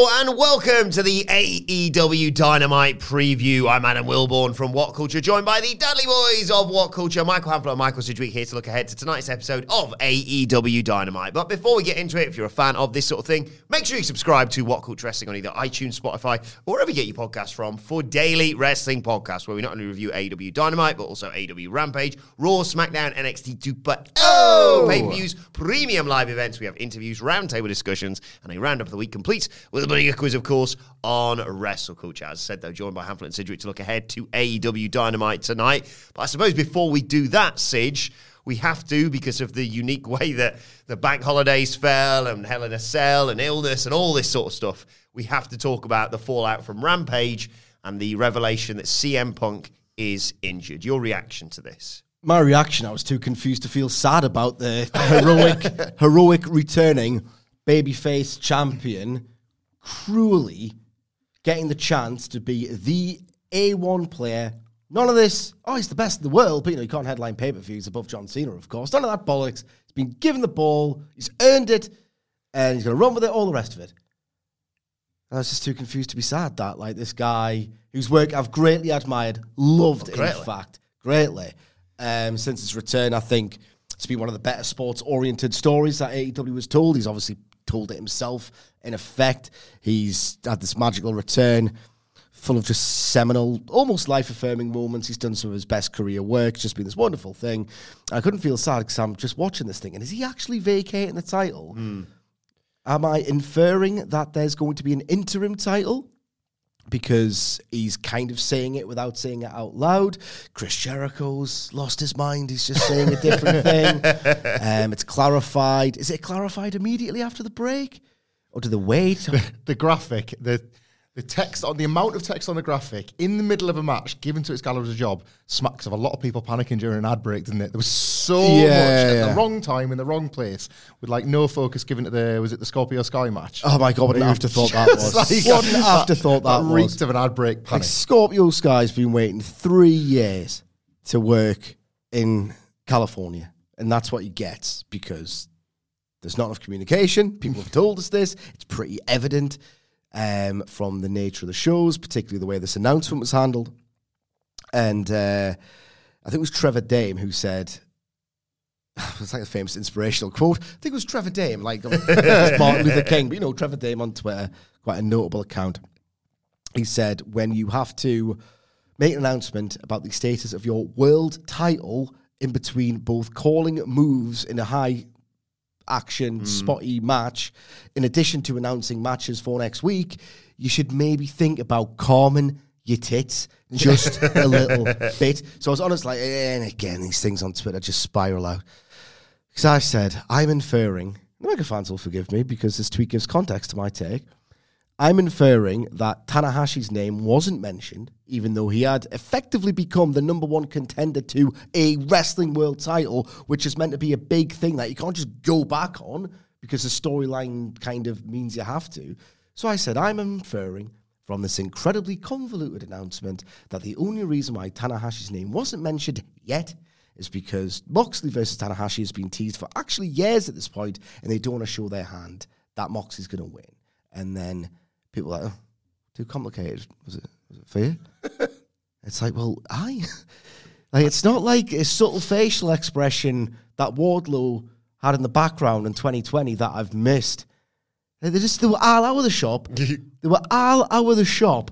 Hello and welcome to the AEW Dynamite preview. I'm Adam Wilbourn from What Culture, joined by the Dudley Boys of What Culture, Michael Hamflett and Michael Sidgwick here to look ahead to tonight's episode of AEW Dynamite. But before we get into it, if you're a fan of this sort of thing, make sure you subscribe to What Culture Wrestling on either iTunes, Spotify, or wherever you get your podcasts from for daily wrestling podcasts where we not only review AEW Dynamite, but also AEW Rampage, Raw, SmackDown, NXT 2.0 oh! pay-per-views, premium live events. We have interviews, roundtable discussions, and a roundup of the week complete with a quiz, of course, on Wrestle Culture. As I said, though, joined by Hamflett and Sidgwick to look ahead to AEW Dynamite tonight. But I suppose before we do that, Sidge, we have to because of the unique way that the bank holidays fell and Hell in a Cell and illness and all this sort of stuff. We have to talk about the fallout from Rampage and the revelation that CM Punk is injured. Your reaction to this? My reaction, I was too confused to feel sad about the heroic, heroic returning babyface champion cruelly getting the chance to be the A1 player. None of this, oh, he's the best in the world, but you know, he can't headline pay per views above John Cena, of course. None of that bollocks. He's been given the ball, he's earned it, and he's going to run with it, all the rest of it. I was just too confused to be sad that, like, this guy whose work I've greatly admired, loved, oh, in fact, greatly. Um, since his return, I think it's been one of the better sports oriented stories that AEW was told. He's obviously told it himself. In effect, he's had this magical return full of just seminal, almost life affirming moments. He's done some of his best career work. It's just been this wonderful thing. I couldn't feel sad because I'm just watching this thing. And is he actually vacating the title? Mm. Am I inferring that there's going to be an interim title? because he's kind of saying it without saying it out loud. Chris Jericho's lost his mind. He's just saying a different thing. Um, it's clarified. Is it clarified immediately after the break? Or do they wait? The, the graphic, the the text on the amount of text on the graphic in the middle of a match given to Excalibur's job smacks of a lot of people panicking during an ad break, didn't it? There was so yeah, much yeah. at the wrong time in the wrong place with like no focus given to the was it the Scorpio Sky match? Oh my god, what an afterthought that was! like, what an afterthought that, that, that reeked of an ad break. Panic. Like Scorpio Sky's been waiting three years to work in California, and that's what he gets because there's not enough communication. People have told us this. It's pretty evident um, from the nature of the shows, particularly the way this announcement was handled. And uh, I think it was Trevor Dame who said, it's like a famous inspirational quote. I think it was Trevor Dame, like Martin Luther King, but you know, Trevor Dame on Twitter, quite a notable account. He said, when you have to make an announcement about the status of your world title in between both calling moves in a high action, mm. spotty match, in addition to announcing matches for next week, you should maybe think about calming your tits just a little bit. So I was honest, like, and again, these things on Twitter just spiral out. Because I said, I'm inferring, the Mega fans will forgive me because this tweet gives context to my take. I'm inferring that Tanahashi's name wasn't mentioned, even though he had effectively become the number one contender to a wrestling world title, which is meant to be a big thing that you can't just go back on because the storyline kind of means you have to. So I said, I'm inferring from this incredibly convoluted announcement that the only reason why Tanahashi's name wasn't mentioned yet is because Moxley versus Tanahashi has been teased for actually years at this point, and they don't want to show their hand that Moxley's going to win. And then people are like, oh, too complicated. Was it, was it fair? it's like, well, I. like, it's not like a subtle facial expression that Wardlow had in the background in 2020 that I've missed. They just they were all out of the shop. they were all out of the shop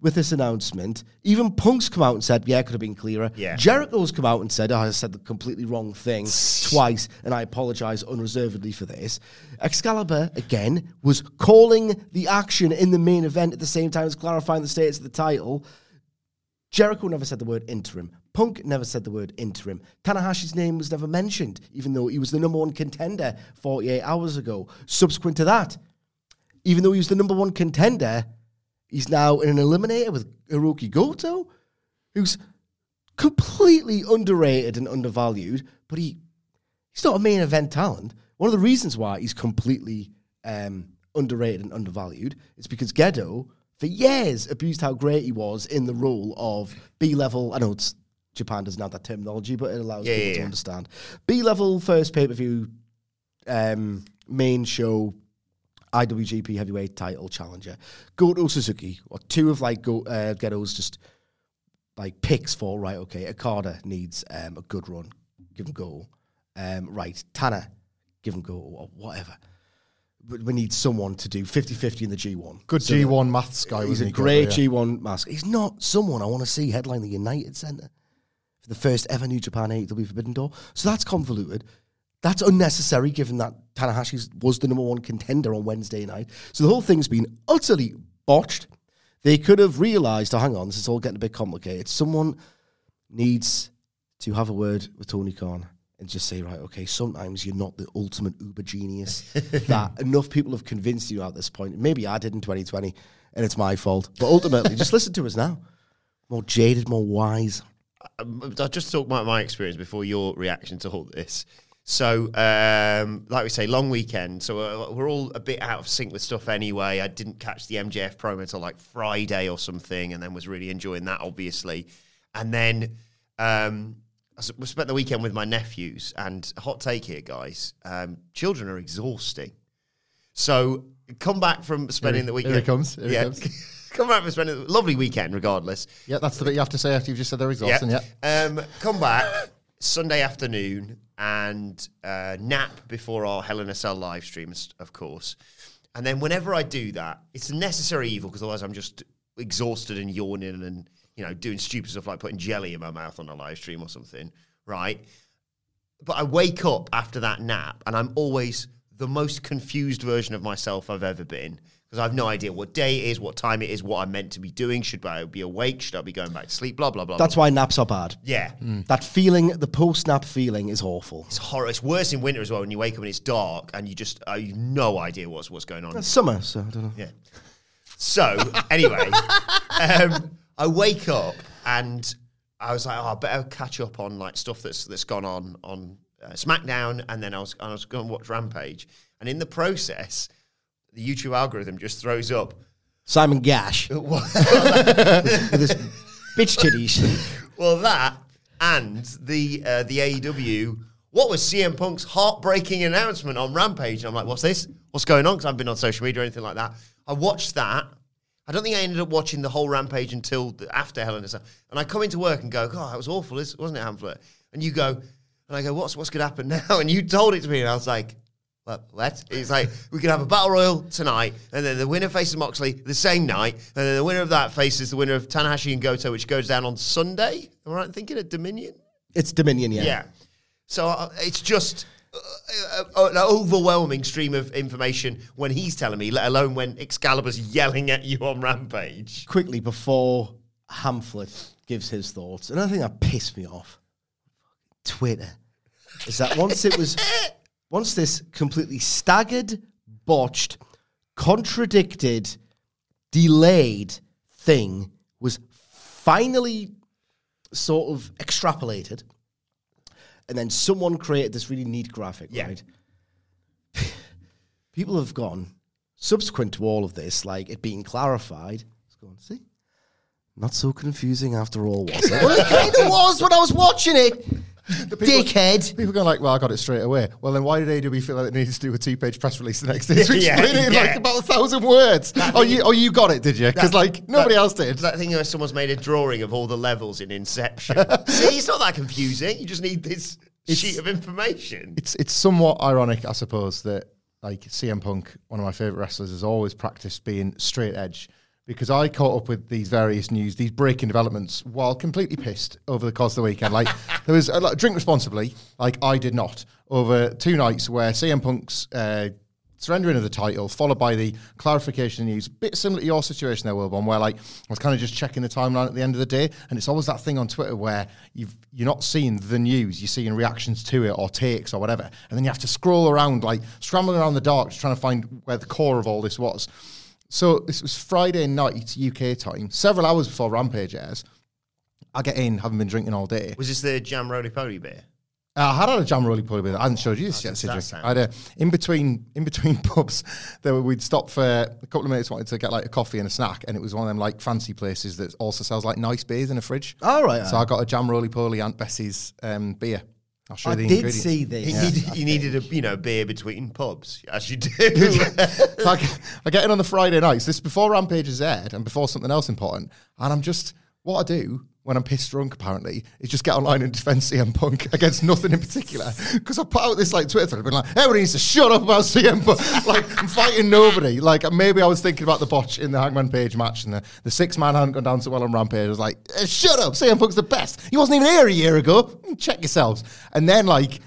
with this announcement. Even Punk's come out and said, "Yeah, it could have been clearer." Yeah. Jericho's come out and said, "Oh, I said the completely wrong thing twice, and I apologize unreservedly for this." Excalibur again was calling the action in the main event at the same time as clarifying the status of the title. Jericho never said the word interim. Punk never said the word interim. Tanahashi's name was never mentioned, even though he was the number one contender 48 hours ago. Subsequent to that, even though he was the number one contender, he's now in an eliminator with Hirooki Goto, who's completely underrated and undervalued, but he he's not a main event talent. One of the reasons why he's completely um, underrated and undervalued is because Gedo, for years, abused how great he was in the role of B level. I know it's Japan doesn't have that terminology, but it allows Yeah, people yeah, to understand. B level first pay per view um, main show IWGP Heavyweight Title challenger. Goto Suzuki, or two of like Go, uh, Gedo's just like picks for right. Okay, Okada needs um, a good run, give him go. Um, right, Tanner, give him go or whatever. But we need someone to do 50-50 in the G1. Good So G1 maths guy. He's a great yeah. G1 mask. He's not someone I want to see headline the United Center for the first ever New Japan AEW Forbidden Door. So that's convoluted. That's unnecessary given that Tanahashi was the number one contender on Wednesday night. So the whole thing's been utterly botched. They could have realized, oh, hang on, this is all getting a bit complicated. Someone needs to have a word with Tony Khan and just say, right, okay, sometimes you're not the ultimate uber genius that enough people have convinced you at this point. Maybe I did in 2020 and it's my fault. But ultimately, just listen to us now. More jaded, more wise. Um, I'll just talk about my experience before your reaction to all this. So, um, like we say, long weekend. So uh, we're all a bit out of sync with stuff anyway. I didn't catch the MJF promo till like Friday or something, and then was really enjoying that, obviously. And then um, I spent the weekend with my nephews. And hot take here, guys: um, children are exhausting. So come back from spending Here the weekend. here he comes, here he comes. come back from spending a lovely weekend, regardless. Yeah, that's the bit you have to say after you've just said they're exhausting. Yeah. Um, come back Sunday afternoon and uh, nap before our Hell in a Cell live streams, of course. And then whenever I do that, it's a necessary evil because otherwise I'm just exhausted and yawning and you know doing stupid stuff like putting jelly in my mouth on a live stream or something, right? But I wake up after that nap and I'm always the most confused version of myself I've ever been because I have no idea what day it is, what time it is, what I'm meant to be doing. Should I be awake? Should I be going back to sleep? Blah blah blah. That's blah. why naps are bad. yeah. That feeling, the post nap feeling, is awful. It's horror. It's worse in winter as well when you wake up and it's dark and you just uh, you've no idea what's what's going on. It's summer, so I don't know. Yeah. So anyway, um, I wake up and I was like, oh, I better catch up on like stuff that's that's gone on on uh, SmackDown, and then I was I was going to watch Rampage, and in the process, the YouTube algorithm just throws up. Simon Gash with his bitch titties. Well, that and the uh, the AEW. What was CM Punk's heartbreaking announcement on Rampage? And I'm like, what's this? What's going on? Because I've been on social media or anything like that. I watched that. I don't think I ended up watching the whole Rampage until the, after Hell in a Cell. And I come into work and go, God, that was awful, wasn't it, Hamflett? And you go, and I go, what's what's going to happen now? And you told it to me, and I was like, what? It's like we could have a battle royal tonight, and then the winner faces Moxley the same night, and then the winner of that faces the winner of Tanahashi and Goto, which goes down on Sunday. Am I right in thinking at Dominion? It's Dominion, yeah. Yeah. So uh, it's just uh, uh, an overwhelming stream of information when he's telling me, let alone when Excalibur's yelling at you on Rampage. Quickly before Hamflett gives his thoughts, and I think that pissed me off. Twitter is that once it was once this completely staggered, botched, contradicted, delayed thing was finally sort of extrapolated, and then someone created this really neat graphic, Yeah. right? People have gone subsequent to all of this, like it being clarified. Let's go and see, not so confusing after all, was it? well, it kind of was when I was watching it. The people- Dickhead. People going like, well, I got it straight away. Well, then why did AW feel like it needed to do a two-page press release the next day to Yeah, explain it in like about a thousand words? Oh, you, oh, you got it, did you? Because like nobody that- else did. That thing where someone's made a drawing of all the levels in Inception. See, it's not that confusing. You just need this sheet of information. it's it's somewhat ironic, I suppose, that like CM Punk, one of my favorite wrestlers, has always practiced being straight edge. Because I caught up with these various news, these breaking developments, while completely pissed over the course of the weekend. Like there was a lot, drink responsibly, like I did not, over two nights where CM Punk's uh, surrendering of the title, followed by the clarification news, bit similar to your situation there, Wilbon, where like I was kind of just checking the timeline at the end of the day, and it's always that thing on Twitter where you've you're not seeing the news, you're seeing reactions to it or takes or whatever, and then you have to scroll around like scrambling around the dark, just trying to find where the core of all this was. So this was Friday night UK time, several hours before Rampage airs. I get in, haven't been drinking all day. Was this the Jam Roly Poly beer? Uh, I had had a jam roly poly beer. I hadn't showed you this yet, Cedric. I had a, in between in between pubs, there were, we'd stop for a couple of minutes, wanted to get like a coffee and a snack, and it was one of them like fancy places that also sells like nice beers in a fridge. All right. So I got a jam roly poly Aunt Bessie's um, beer. I'll show I the did ingredients. see You, this. needed, you needed a you know beer between pubs, as you do. So I, get- I get in on the Friday nights. This is before Rampage is aired and before something else important. And I'm just, what I do when I'm pissed drunk, apparently, is just get online and defend CM Punk against nothing in particular. Because I put out this like Twitter thread, been like, everybody needs to shut up about CM Punk. like, I'm fighting nobody. Like, maybe I was thinking about the botch in the Hangman Page match and the, the six man hadn't gone down so well on Rampage. I was like, shut up, CM Punk's the best. He wasn't even here a year ago. Check yourselves. And then, like,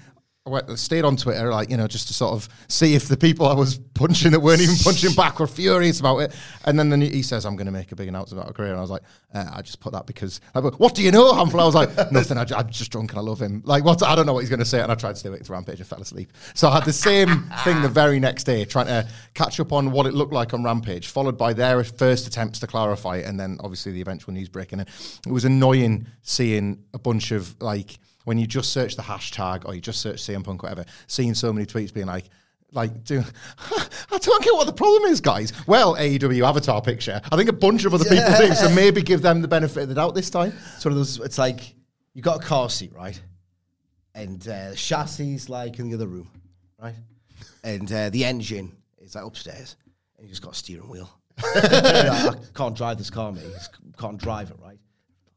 I went, stayed on Twitter, like, you know, just to sort of see if the people I was punching that weren't even punching back were furious about it. And then, then he says, I'm going to make a big announcement about a career. And I was like, uh, I just put that because, like, what do you know, Hamflett? I was like, nothing. I, am just drunk and I love him. Like, what? I don't know what he's going to say. And I tried to stay awake to Rampage and fell asleep. So I had the same thing the very next day, trying to catch up on what it looked like on Rampage, followed by their first attempts to clarify it. And then obviously the eventual news break. And it, it was annoying seeing a bunch of, like, when you just search the hashtag or you just search CM Punk, whatever, seeing so many tweets being like, like, do, I don't get what the problem is, guys. Well, AEW avatar picture. I think a bunch of other people do, so maybe give them the benefit of the doubt this time. sort of those. It's like you got a car seat, right? And uh, the chassis is like in the other room, right? And uh, the engine is like upstairs, and you just got a steering wheel. You're like, I can't drive this car, mate. Can't drive it, right?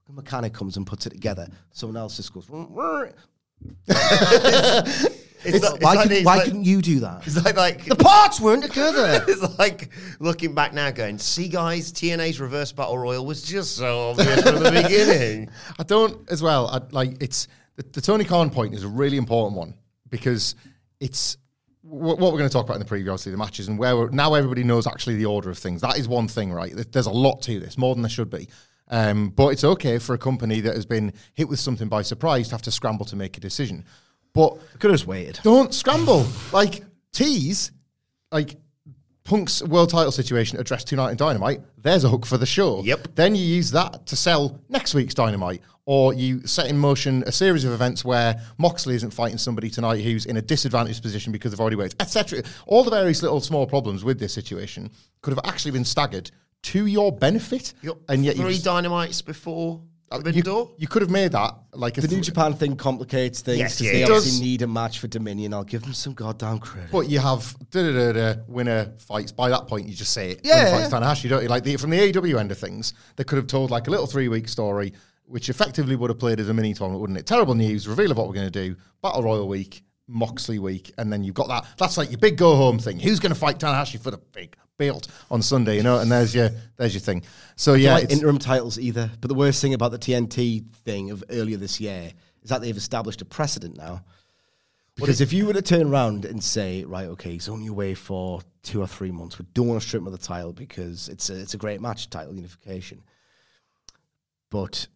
The mechanic comes and puts it together. Someone else just goes. It's It's- like- why like couldn't, why like- couldn't you do that? It's like like The parts weren't together. it's like looking back now, going, "See, guys, TNA's reverse battle royal was just so obvious from the beginning." I don't as well. I, like it's the, the Tony Khan point is a really important one because it's what, what we're going to talk about in the preview, obviously the matches and where we're, now everybody knows actually the order of things. That is one thing, right? There's a lot to this, more than there should be. Um, but it's okay for a company that has been hit with something by surprise to have to scramble to make a decision. But Could have just waited. don't scramble. Like tease, like Punk's world title situation addressed tonight in Dynamite. There's a hook for the show. Yep. Then you use that to sell next week's Dynamite, or you set in motion a series of events where Moxley isn't fighting somebody tonight who's in a disadvantaged position because they've already waited, etc. All the various little small problems with this situation could have actually been staggered to your benefit, You got and yet you three just- dynamites before at the you, door. you could have made that like a The New Japan thing complicates things Yes, because yeah, they it obviously does. need a match for Dominion. I'll give them some goddamn credit. But you have da da da da winner fights. By that point, you just say it. Yeah, winner fights Tanahashi, don't you? Like the, from the AEW end of things, they could have told like a little three week story, which effectively would have played as a mini tournament, wouldn't it? Terrible news, reveal of what we're going to do, Battle Royal week, Moxley week, and then you've got that. That's like your big go home thing. Who's going to fight Tanahashi for the big belt on Sunday? You know, and there's your there's your thing. So yeah, like interim titles either. But the worst thing about the TNT thing of earlier this year is that they've established a precedent now. Because if you were to turn around and say, right, okay, he's only away for two or three months, we don't want to strip him of the title because it's a, it's a great match, title unification. But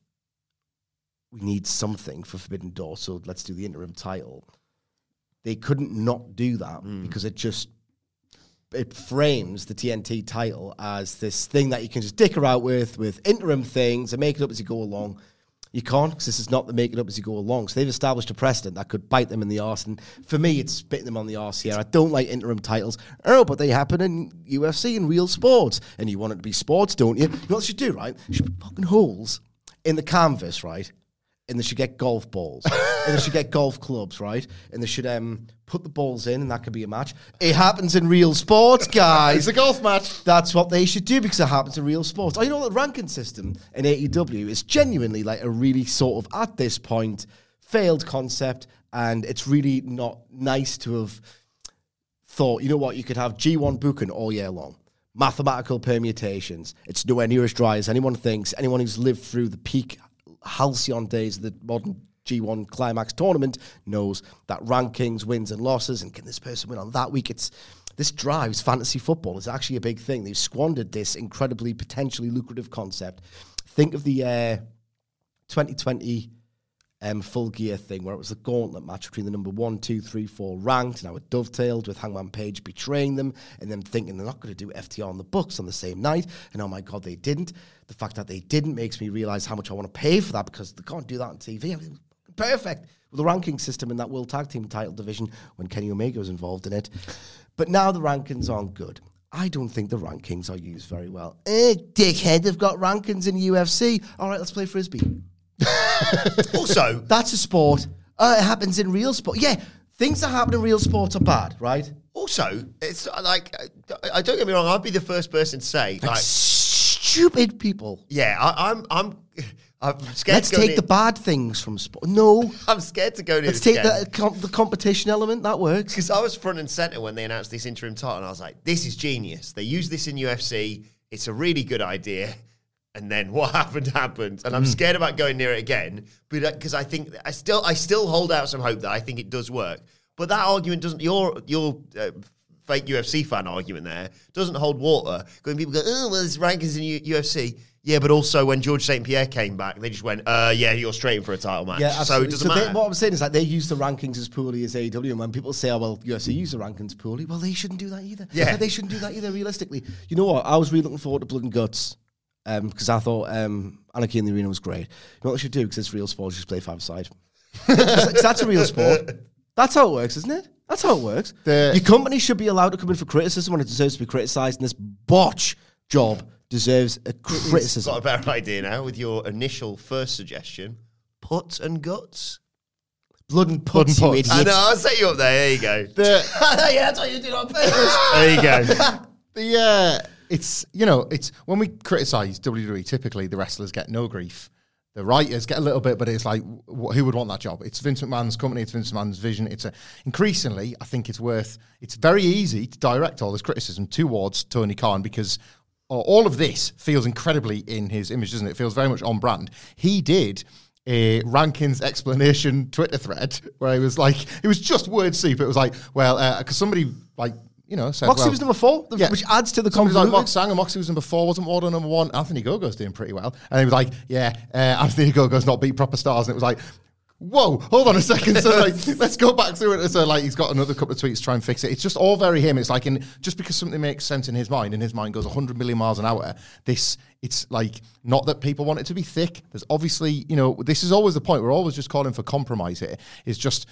we need something for Forbidden Door, so let's do the interim title. They couldn't not do that hmm. because it just it frames the TNT title as this thing that you can just dick around with, with interim things and make it up as you go along. You can't because this is not the make it up as you go along. So they've established a precedent that could bite them in the arse. And for me, it's spitting them on the arse here. I don't like interim titles. Oh, but they happen in UFC and real sports. And you want it to be sports, don't you? You know what should do, right? You should put fucking holes in the canvas, right? And they should get golf balls, and they should get golf clubs, right? And they should um, put the balls in, and that could be a match. It happens in real sports, guys. It's a golf match. That's what they should do because it happens in real sports. Oh, you know the ranking system in AEW is genuinely like a really sort of at this point failed concept, and it's really not nice to have thought. You know what? You could have G1 booking all year long. Mathematical permutations. It's nowhere near as dry as anyone thinks. Anyone who's lived through the peak halcyon days of the modern G1 Climax tournament knows that rankings, wins, and losses, and can this person win on that week? It's this drives fantasy football. It's actually a big thing. They've squandered this incredibly potentially lucrative concept. Think of the uh, 2020 um, full gear thing where it was a gauntlet match between the number one, two, three, four ranked. And now it dovetailed with Hangman Page betraying them and then thinking they're not going to do FTR on the books on the same night. And oh my God, they didn't. The fact that they didn't makes me realize how much I want to pay for that because they can't do that on TV. I mean, perfect with the ranking system in that World Tag Team title division when Kenny Omega was involved in it. But now the rankings aren't good. I don't think the rankings are used very well. Eh, dickhead, they've got rankings in UFC. All right, let's play frisbee. also, That's a sport. Uh, it happens in real sport. Yeah, things that happen in real sports are bad, right? also, it's like uh, I don't get me wrong. I'd be the first person to say, like, Stupid people. yeah, I, I'm, I'm, I'm scared. Let's to go take the bad things from sport. No, I'm scared to go near. let's take again. the, com- the competition element. That works. Because I was front and center when they announced this interim title, and I was like, "This is genius." They use this in UFC. It's a really good idea. And then what happened happened, and I'm scared about going near it again. But because I think I still, I still hold out some hope that I think it does work. But that argument doesn't. Your your uh, fake UFC fan argument there doesn't hold water. When people go, "Oh, well, there's rankings in U- UFC." Yeah, but also when Georges St. Pierre came back, they just went, uh, yeah, you're straight in for a title match. Yeah, so it doesn't they- matter. what I'm saying is that they use the rankings as poorly as AEW, and when people say, "Oh well, UFC use the rankings poorly," well, they shouldn't do that either. Yeah. they shouldn't do that either. Realistically, you know what? I was really looking forward to Blood and Guts because I thought um, Anarchy in the Arena was great. You know what they should do because it's real sport. Just play five side. 'Cause that's a real sport. That's how it works, isn't it? That's how it works. The- Your company should be allowed to come in for criticism when it deserves to be criticised, and this botch job deserves a criticism. got a better idea now with your initial first suggestion. Put and guts. Blood and Blood and puts, you puts. idiot. I know, I'll set you up there. There you go. The, yeah, that's what you did on purpose. There you go. the uh, it's you know it's when we criticize WWE, typically the wrestlers get no grief. The writers get a little bit, but it's like wh- who would want that job? It's Vince McMahon's company. It's Vince McMahon's vision. It's a increasingly, I think it's worth. It's very easy to direct all this criticism towards Tony Khan because all of this feels incredibly in his image, doesn't it? It feels very much on brand. He did a Rankin's explanation Twitter thread where he was like, it was just word soup. It was like, well, uh, because somebody like you know said, Moxley well, was number four, Yeah. which adds to the Somebody's like. Mox sang and Moxley was number four, wasn't Wardlow number one. Anthony Ogogo's doing pretty well. And he was like, yeah, uh, Anthony Ogogo's not beat proper stars. And it was like, whoa, hold on a second. So like, let's go back through it. So like, he's got another couple of tweets to try and fix it. It's just all very him. It's like, in, just because something makes sense in his mind, and his mind goes 100 million miles an hour, this, it's like, not that people want it to be thick. There's obviously, you know, this is always the point. We're always just calling for compromise here. It's just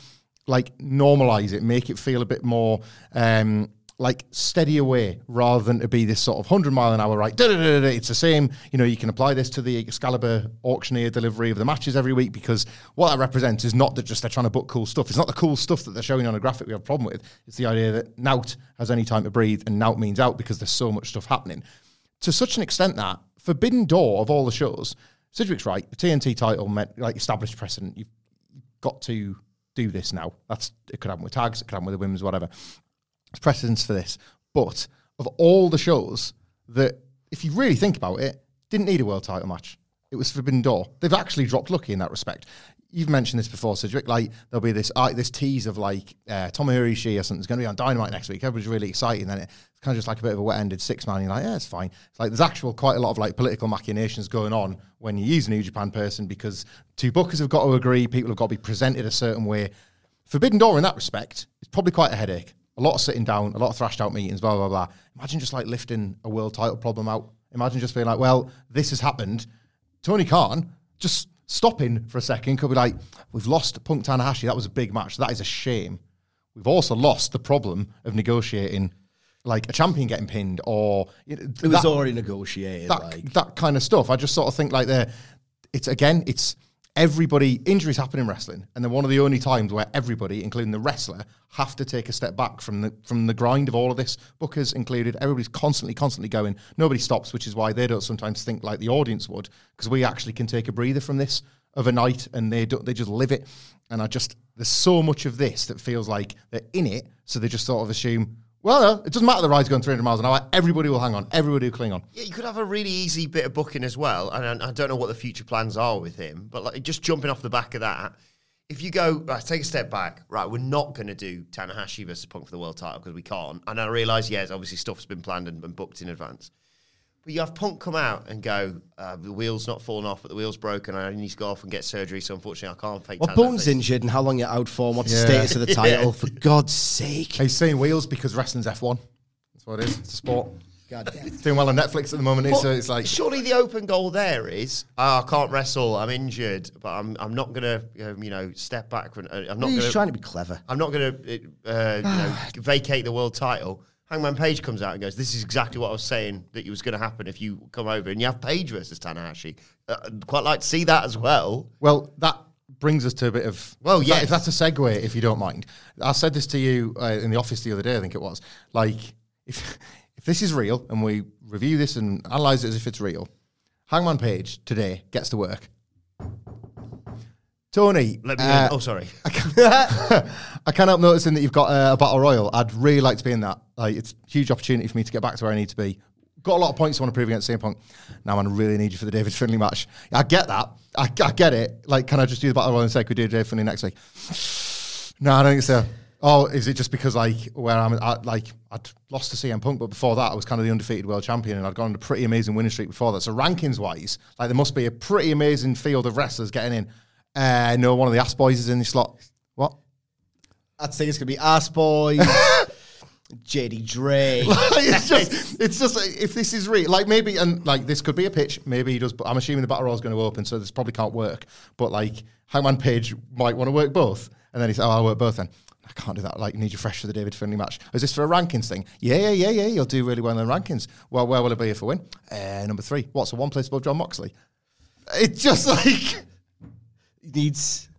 like normalize it, make it feel a bit more, um, like steady away rather than to be this sort of 100 mile an hour right it's the same. You know you can apply this to the excalibur auctioneer delivery of the matches every week because what that represents is not that just they're trying to book cool stuff. It's not the cool stuff that they're showing on a graphic we have a problem with. It's the idea that nout has any time to breathe and nout means out because there's so much stuff happening. To such an extent that forbidden door of all the shows Sidgwick's right the TNT title meant like established precedent. You've got to do this now. That's it could happen with tags it could happen with the women's whatever precedence for this. But of all the shows that, if you really think about it, didn't need a world title match, it was Forbidden Door. They've actually dropped lucky in that respect. You've mentioned this before, Cedric. Like there'll be this uh, this tease of like uh, Tomohiro Ishii or something's going to be on Dynamite next week. Everybody's really excited. And then it's kind of just like a bit of a wet-ended six man. You're like, yeah, it's fine. It's like there's actual quite a lot of like political machinations going on when you use a New Japan person because two bookers have got to agree. People have got to be presented a certain way. Forbidden Door in that respect is probably quite a headache. A lot of sitting down, a lot of thrashed out meetings, blah, blah, blah. Imagine just like lifting a world title problem out. Imagine just being like, well, this has happened. Tony Khan just stopping for a second could be like, we've lost Punk Tanahashi. That was a big match. That is a shame. We've also lost the problem of negotiating like a champion getting pinned or you know, It was that- already negotiated. that like. that kind of stuff. I just sort of think like there, it's again, it's everybody injuries happen in wrestling, and they're one of the only times where everybody, including the wrestler, have to take a step back from the from the grind of all of this. Bookers included, everybody's constantly, constantly going. Nobody stops, which is why they don't sometimes think like the audience would, because we actually can take a breather from this of a night, and they don't, they just live it. And I just there's so much of this that feels like they're in it, so they just sort of assume. Well, no, it doesn't matter the ride's going 300 miles an hour. Everybody will hang on. Everybody will cling on. Yeah, you could have a really easy bit of booking as well. And I, don't know what the future plans are with him, but like just jumping off the back of that, if you go right, take a step back, right, we're not going to do Tanahashi versus Punk for the world title because we can't. And I realise, yes, obviously stuff's been planned and, and booked in advance. But you have Punk come out and go, uh, the wheel's not fallen off, but the wheel's broken. I need to go off and get surgery, so unfortunately I can't fake. What bone's injured and how long you're out for? and What's the status of the title? For God's sake! He's saying wheels because wrestling's F1. That's what it is. It's a sport. God damn. It's doing well on Netflix at the moment. But so it's like surely the open goal there is oh, I can't wrestle, I'm injured, but I'm I'm not gonna um, you know step back. From, uh, I'm not He's gonna trying to be clever. I'm not gonna uh, you know, vacate the world title. Hangman Page comes out and goes, "This is exactly what I was saying that it was going to happen if you come over." And you have Page versus Tanahashi. Uh, I'd quite like to see that as well. Well, that brings us to a bit of. Well, yeah. that- if that's a segue, if you don't mind, I said this to you uh, in the office the other day. I think it was like if if this is real and we review this and analyze it as if it's real, Hangman Page today gets to work. Tony, Let me. uh, oh, sorry. I can't help noticing that you've got uh, a battle royal. I'd really like to be in that. Like, it's a huge opportunity for me to get back to where I need to be. Got a lot of points I want to prove against CM Punk. Now I really need you for the David Finlay match. I get that. I, I get it. Like, can I just do the battle royal and say we do David Finlay next week? No, I don't think so. Oh, is it just because like where I'm I, like I'd lost to CM Punk, but before that I was kind of the undefeated world champion, and I'd gone on a pretty amazing winning streak before that. So rankings wise, like there must be a pretty amazing field of wrestlers getting in. Uh, no, one of the ass boys is in the slot. What? I'd say it's gonna be Ass Boy, JD Dre. it's just, it's just like, if this is real, like maybe, and like this could be a pitch. Maybe he does, but I'm assuming the battle is going to open, so this probably can't work. But like Hangman Page might want to work both, and then he said, "Oh, I'll work both then." I can't do that. Like, need you fresh for the David Finlay match. Is this for a rankings thing? Yeah, yeah, yeah, yeah. You'll do really well in the rankings. Well, where will it be if I win? Uh, number three. What's the one place above John Moxley? It's just like needs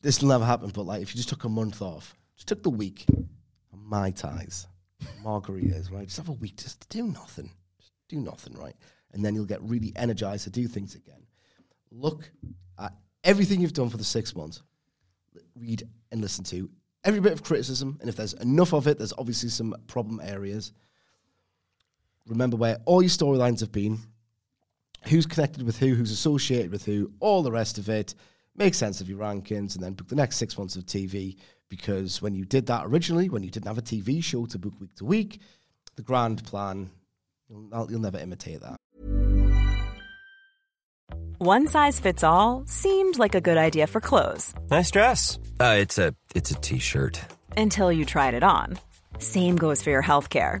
this will never happen, but like if you just took a month off, just took the week, mai tais, margaritas, right? Just have a week just do nothing. Just do nothing, right? And then you'll get really energized to do things again. Look at everything you've done for the six months. Read and listen to every bit of criticism, and if there's enough of it, there's obviously some problem areas. Remember where all your storylines have been, who's connected with who, who's associated with who, all the rest of it. Make sense of your rankings and then book the next six months of TV. Because when you did that originally, when you didn't have a TV show to book week to week, the grand plan, you'll, you'll never imitate that. One size fits all seemed like a good idea for clothes Nice dress. Uh, it's a it's a t-shirt. until you tried it on. Same goes for your healthcare.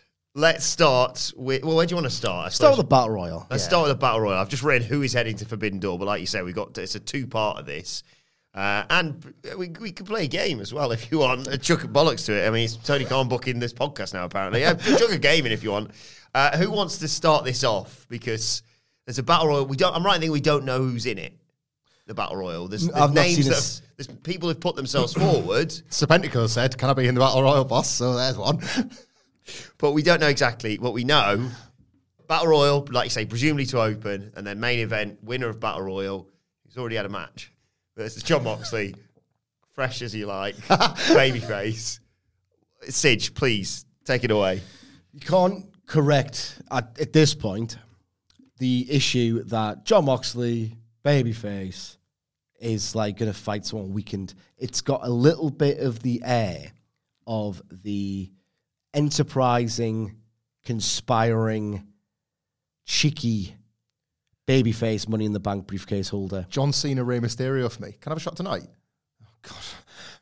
Let's start with. Well, where do you want to start? I Start suppose? with the battle royal. Let's start with the battle royal. I've just read who is heading to Forbidden Door, but like you said, we got it's a two part of this, uh, and we we could play a game as well if you want. Uh, chuck of bollocks to it. I mean, it's Tony Khan booking this podcast now. Apparently, yeah, chuck a game in if you want. Uh, who wants to start this off? Because there's a battle royal. We don't. I'm right in thinking we don't know who's in it. The battle royal. There's, there's I've not names seen that this- have, there's people who've put themselves forward, Serpentico said, "Can I be in the battle royal, boss?" So there's one. but we don't know exactly what we know. Battle royal, like you say, presumably to open, and then main event winner of battle royal. He's already had a match versus John Moxley, fresh as you like, babyface. Sidge, please take it away. You can't correct at, at this point the issue that John Moxley, babyface, is like going to fight someone weakened. It's got a little bit of the air of the enterprising, conspiring, cheeky babyface money in the bank briefcase holder. John Cena, Rey Mysterio for me. Can I have a shot tonight? Oh God.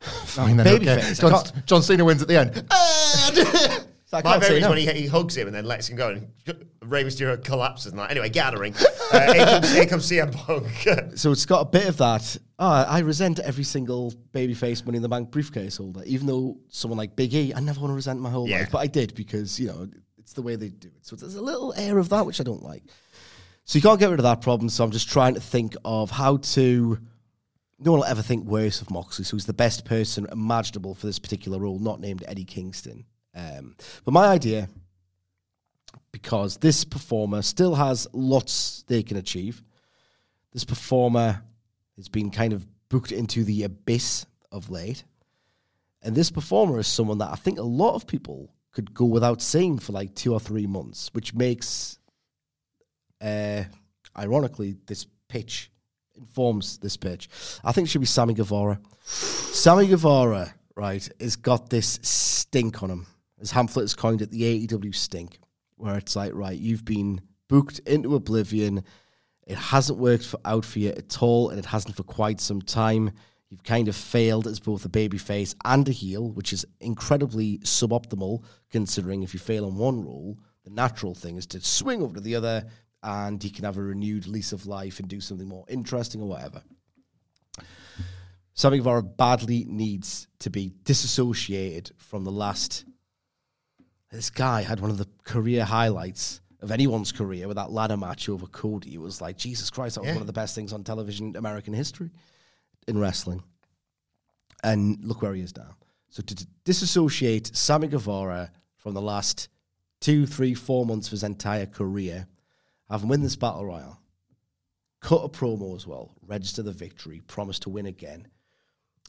Fine then. babyface. Okay. John, John Cena wins at the end. I My favorite is no. when he, he hugs him and then lets him go, and Rey Mysterio collapses. And like, anyway, gathering. Uh, here, comes, here comes CM Punk. So it's got a bit of that. Oh, I resent every single babyface Money in the Bank briefcase holder, even though someone like Big E, I never want to resent my whole Yeah. life, but I did because you know it's the way they do it. So there's a little air of that which I don't like. So you can't get rid of that problem. So I'm just trying to think of how to. No one will ever think worse of Moxley, so he's the best person imaginable for this particular role, not named Eddie Kingston. Um, but my idea, because this performer still has lots they can achieve, this performer has been kind of booked into the abyss of late. And this performer is someone that I think a lot of people could go without seeing for like two or three months, which makes, uh, ironically, this pitch informs this pitch. I think it should be Sammy Guevara. Sammy Guevara, right, has got this stink on him, as Hamflett has coined it, the AEW stink, where it's like, right, you've been booked into oblivion. It hasn't worked for, out for you at all, and it hasn't for quite some time. You've kind of failed as both a babyface and a heel, which is incredibly suboptimal considering if you fail on one role, the natural thing is to swing over to the other and you can have a renewed lease of life and do something more interesting or whatever. Sammy Guevara badly needs to be disassociated from the last. This guy had one of the career highlights of anyone's career with that ladder match over Cody. It was like, Jesus Christ, that was one of the best things on television, American history in wrestling. And look where he is now. So to, to disassociate Sammy Guevara from the last two, three, four months of his entire career, have him win this battle royal, cut a promo as well, register the victory, promise to win again,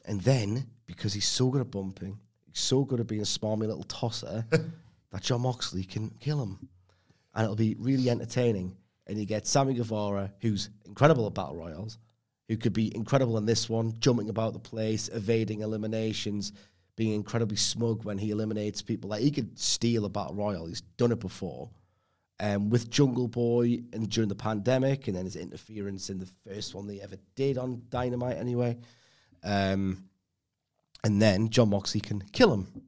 and then because he's so good at bumping, he's so good at being a smarmy little tosser, that John Moxley can kill him, and it'll be really entertaining. And you get Sammy Guevara, who's incredible at battle royals, who could be incredible in this one, jumping about the place, evading eliminations, being incredibly smug when he eliminates people. Like he could steal a battle royal. He's done it before. Um, with Jungle Boy and during the pandemic, and then his interference in the first one they ever did on Dynamite, anyway. Um, and then John Moxley can kill him,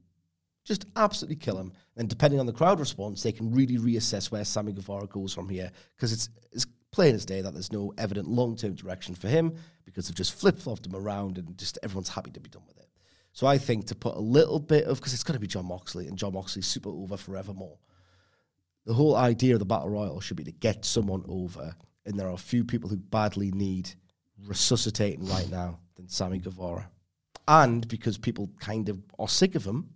just absolutely kill him. And depending on the crowd response, they can really reassess where Sammy Guevara goes from here because it's it's plain as day that there's no evident long term direction for him because they've just flip flopped him around and just everyone's happy to be done with it. So I think to put a little bit of because it's going to be John Moxley and John Moxley's super over forevermore. The whole idea of the battle royal should be to get someone over, and there are a few people who badly need resuscitating right now than Sammy Guevara, and because people kind of are sick of him,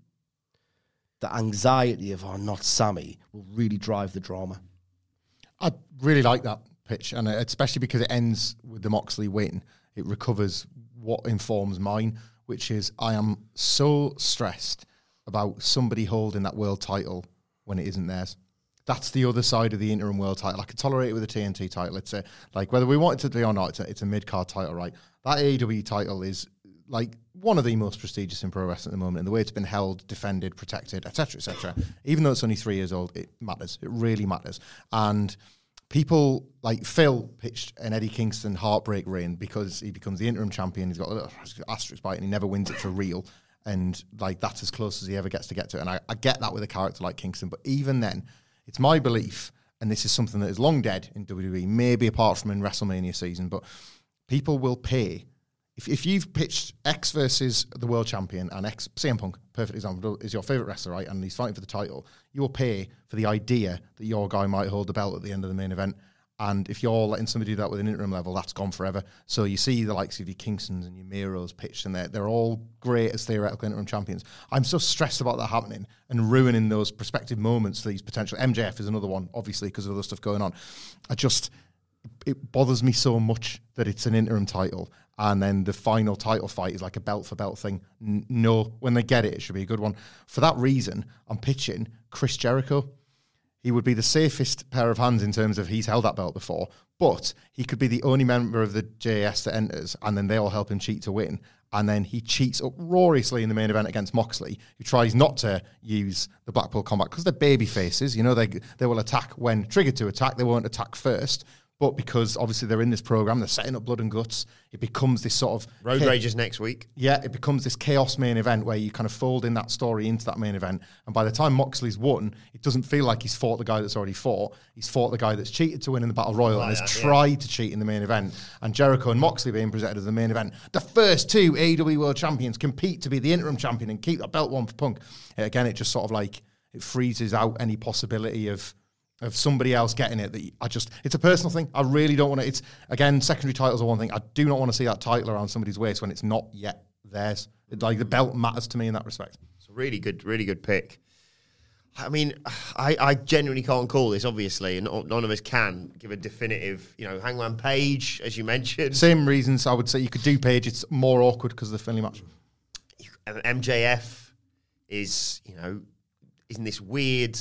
the anxiety of oh not Sammy will really drive the drama. I really like that pitch, and especially because it ends with the Moxley win. It recovers what informs mine, which is I am so stressed about somebody holding that world title when it isn't theirs. That's the other side of the interim world title. I could tolerate it with a TNT title. It's a, like whether we want it to be or not, it's a, it's a mid card title, right? That AEW title is like one of the most prestigious in pro wrestling at the moment, and the way it's been held, defended, protected, etc., etc. Even though it's only three years old, it matters. It really matters. And people like Phil pitched an Eddie Kingston heartbreak reign because he becomes the interim champion. He's got a little asterisk by it and he never wins it for real. And like that's as close as he ever gets to get to it. And I, I get that with a character like Kingston. But even then, it's my belief, and this is something that is long dead in WWE, maybe apart from in WrestleMania season, but people will pay. If, if you've pitched X versus the world champion and X, CM Punk, perfect example, is your favorite wrestler, right? And he's fighting for the title, you will pay for the idea that your guy might hold the belt at the end of the main event. And if you're letting somebody do that with an interim level, that's gone forever. So you see the likes of your Kingstons and your Miros pitched, and they're, they're all great as theoretical interim champions. I'm so stressed about that happening and ruining those prospective moments these potential. MJF is another one, obviously, because of other stuff going on. I just, it bothers me so much that it's an interim title. And then the final title fight is like a belt for belt thing. N- no, when they get it, it should be a good one. For that reason, I'm pitching Chris Jericho he would be the safest pair of hands in terms of he's held that belt before, but he could be the only member of the JS that enters, and then they all help him cheat to win. And then he cheats uproariously in the main event against Moxley, who tries not to use the Blackpool combat because they're baby faces. You know, they they will attack when triggered to attack. They won't attack first. But because obviously they're in this program, they're setting up blood and guts. It becomes this sort of Road Rages next week. Yeah, it becomes this chaos main event where you kind of fold in that story into that main event. And by the time Moxley's won, it doesn't feel like he's fought the guy that's already fought. He's fought the guy that's cheated to win in the battle royal and has that, yeah. tried to cheat in the main event. And Jericho and Moxley being presented as the main event. The first two AEW World Champions compete to be the interim champion and keep that belt one for Punk. Uh, Again, it just sort of like it freezes out any possibility of of somebody else getting it that I just it's a personal thing. I really don't want to it's again secondary titles are one thing. I do not want to see that title around somebody's waist when it's not yet theirs. It, like the belt matters to me in that respect. It's a really good, really good pick. I mean, I, I genuinely can't call this, obviously, and no- none of us can give a definitive, you know, Hangman Page, as you mentioned. Same reasons I would say you could do Page. It's more awkward because of the friendly match. MJF is, you know, isn't this weird?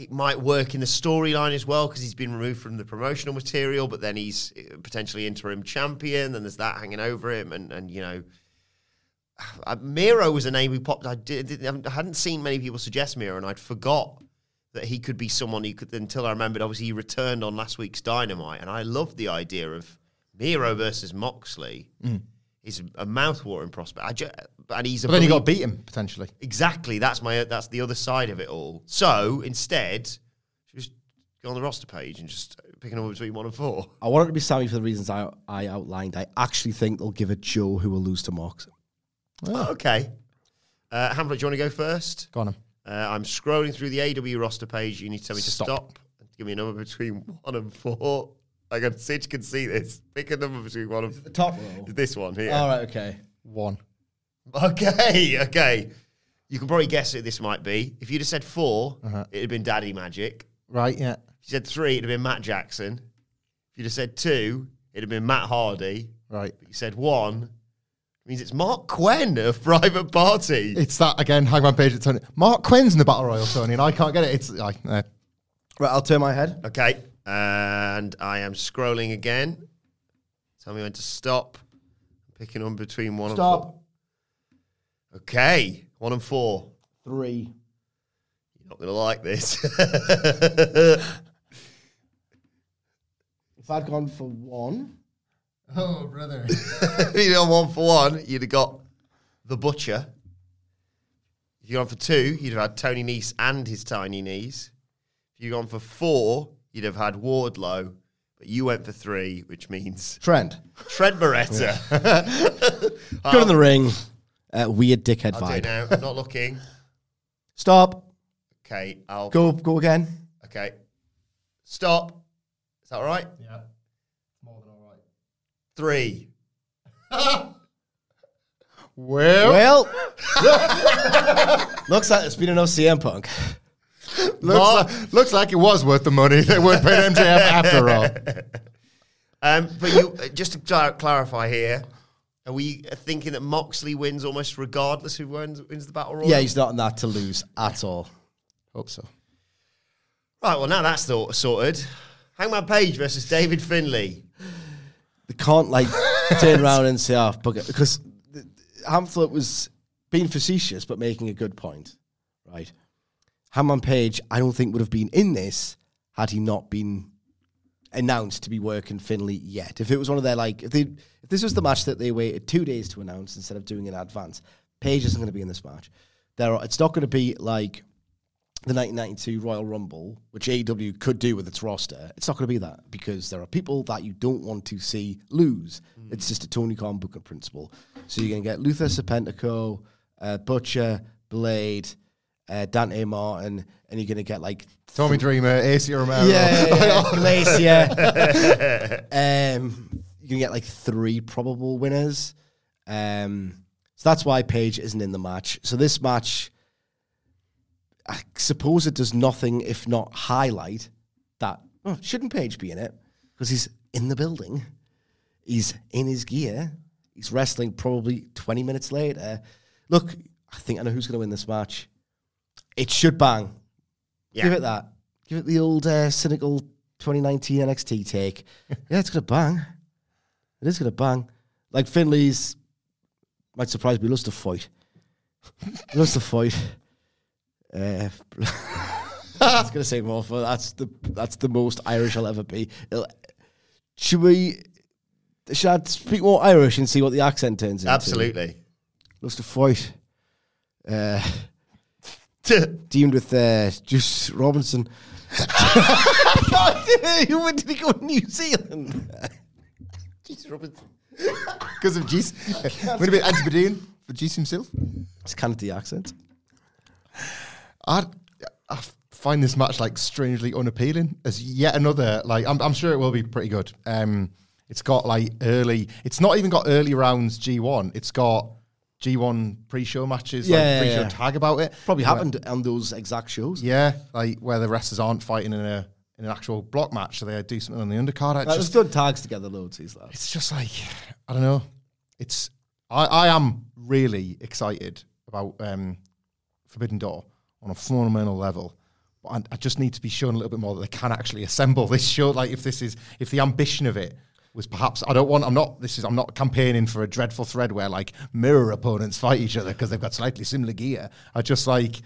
It might work in the storyline as well because he's been removed from the promotional material, but then he's uh, potentially interim champion, and there's that hanging over him, and and you know, uh, Miro was a name who popped. I did, didn't- I hadn't seen many people suggest Miro, and I'd forgot that he could be someone who could. Until I remembered, obviously, he returned on last week's Dynamite, and I loved the idea of Miro versus Moxley. Is a mouthwatering prospect, I ju- and he's a But then you belie- got to beat him potentially. Exactly. That's my. That's the other side of it all. So instead, just go on the roster page and just pick a number between one and four. I want it to be Sammy for the reasons I, I outlined. I actually think they'll give it Joe, who will lose to Mox. Okay. Uh, Hamflett, do you want to go first? Go on. Uh, I'm scrolling through the AW roster page. You need to tell me to Stop. stop. Give me a number between one and four. I can Sidge can see this. Pick a number between one and The top row. this one here. All right, okay. One. Okay, okay. You can probably guess who this might be. If you'd have said 4 Uh-huh. it'd have been Daddy Magic. Right. Yeah. If you said three, it'd have been Matt Jackson. If you'd have said two, it'd have been Matt Hardy. Right. But you said one, it means it's Marq Quen of Private Party. It's that again. Hangman Page at Tony. Marq Quen's in the battle royal, Tony, and I can't get it. It's like uh, Right, I'll turn my head. Okay, and I am scrolling again. Tell me when to stop. Picking on between one and Stop. four. Okay, one and four. Three. You're not going to like this. If I'd gone for one, oh brother. if you'd gone one for one, you'd have got the butcher. If you'd gone for two, you'd have had Tony Nese and his tiny knees. If you'd gone for four, you'd have had Wardlow. But you went for three, which means Trent. Trent Beretta. Good in the ring. Uh, weird dickhead I'll do it vibe. now. I'm not looking. Stop. Okay, I'll Go. Go again. Okay. Stop. Is that all right? Yeah. More than all right. Three. Well, Well, looks like it's been enough CM Punk. Looks, like, looks like it was worth the money. They weren't paying MJF after all. Um, but you, uh, just to clar- clarify here, are we uh, thinking that Moxley wins almost regardless who wins, wins the battle royal? Yeah, he's not in that to lose at all. Hope so. Right. Well, now that's thought sorted. Hangman Page versus David Finlay. They can't like turn around and say, "Oh, bugger," because Hamflett was being facetious but making a good point, right? Hangman Page, I don't think would have been in this had he not been announced to be working Finlay yet. If it was one of their like, if they, if this was the match that they waited two days to announce instead of doing in advance, Page isn't going to be in this match. There, are, it's not going to be like the 1992 Royal Rumble, which AEW could do with its roster. It's not going to be that because there are people that you don't want to see lose. It's just a Tony Khan booking principle. So you're going to get Luther Serpentico, uh, Butcher, Blade, uh, Dante Martin, and you're going to get like Tommy Dreamer, AC Romero. yeah, yeah. Glacier. um, you can get like three probable winners. Um, so that's why Page isn't in the match. So this match, I suppose it does nothing if not highlight that. Oh, shouldn't Page be in it? Because he's in the building. He's in his gear. He's wrestling probably 20 minutes later. Look, I think I know who's going to win this match. It should bang. Yeah. Give it that. Give it the old uh, cynical 2019 NXT take. yeah, it's gonna bang. It is gonna bang. Like Finlay's might surprise me. Loves to fight. loves to fight. Uh, I was gonna say more for that's the that's the most Irish I'll ever be. It'll- should we? Should I speak more Irish and see what the accent turns into? Absolutely. Loves to fight. Uh, deemed with uh, Juice Robinson. when did he go to New Zealand? Juice Robinson. Because of Jeez. Would it be Antipodean for Jeez himself? It's kind of the accent. I, I find this match like strangely unappealing as yet another like I'm, I'm sure it will be pretty good. Um, it's got like early. It's not even got early rounds G1. It's got G1 pre-show matches, Yeah, like pre-show yeah. tag about it. Probably Where- happened on those exact shows. Yeah, like where the wrestlers aren't fighting in a in an actual block match, so they do something on the undercard. Like, just done tags together loads these lads. it's just like I don't know. It's I, I am really excited about um, Forbidden Door on a fundamental level. But I, I just need to be shown a little bit more that they can actually assemble this show. Like if this is if the ambition of it was perhaps I don't want I'm not this is I'm not campaigning for a dreadful thread where like mirror opponents fight each other because they've got slightly similar gear. I just like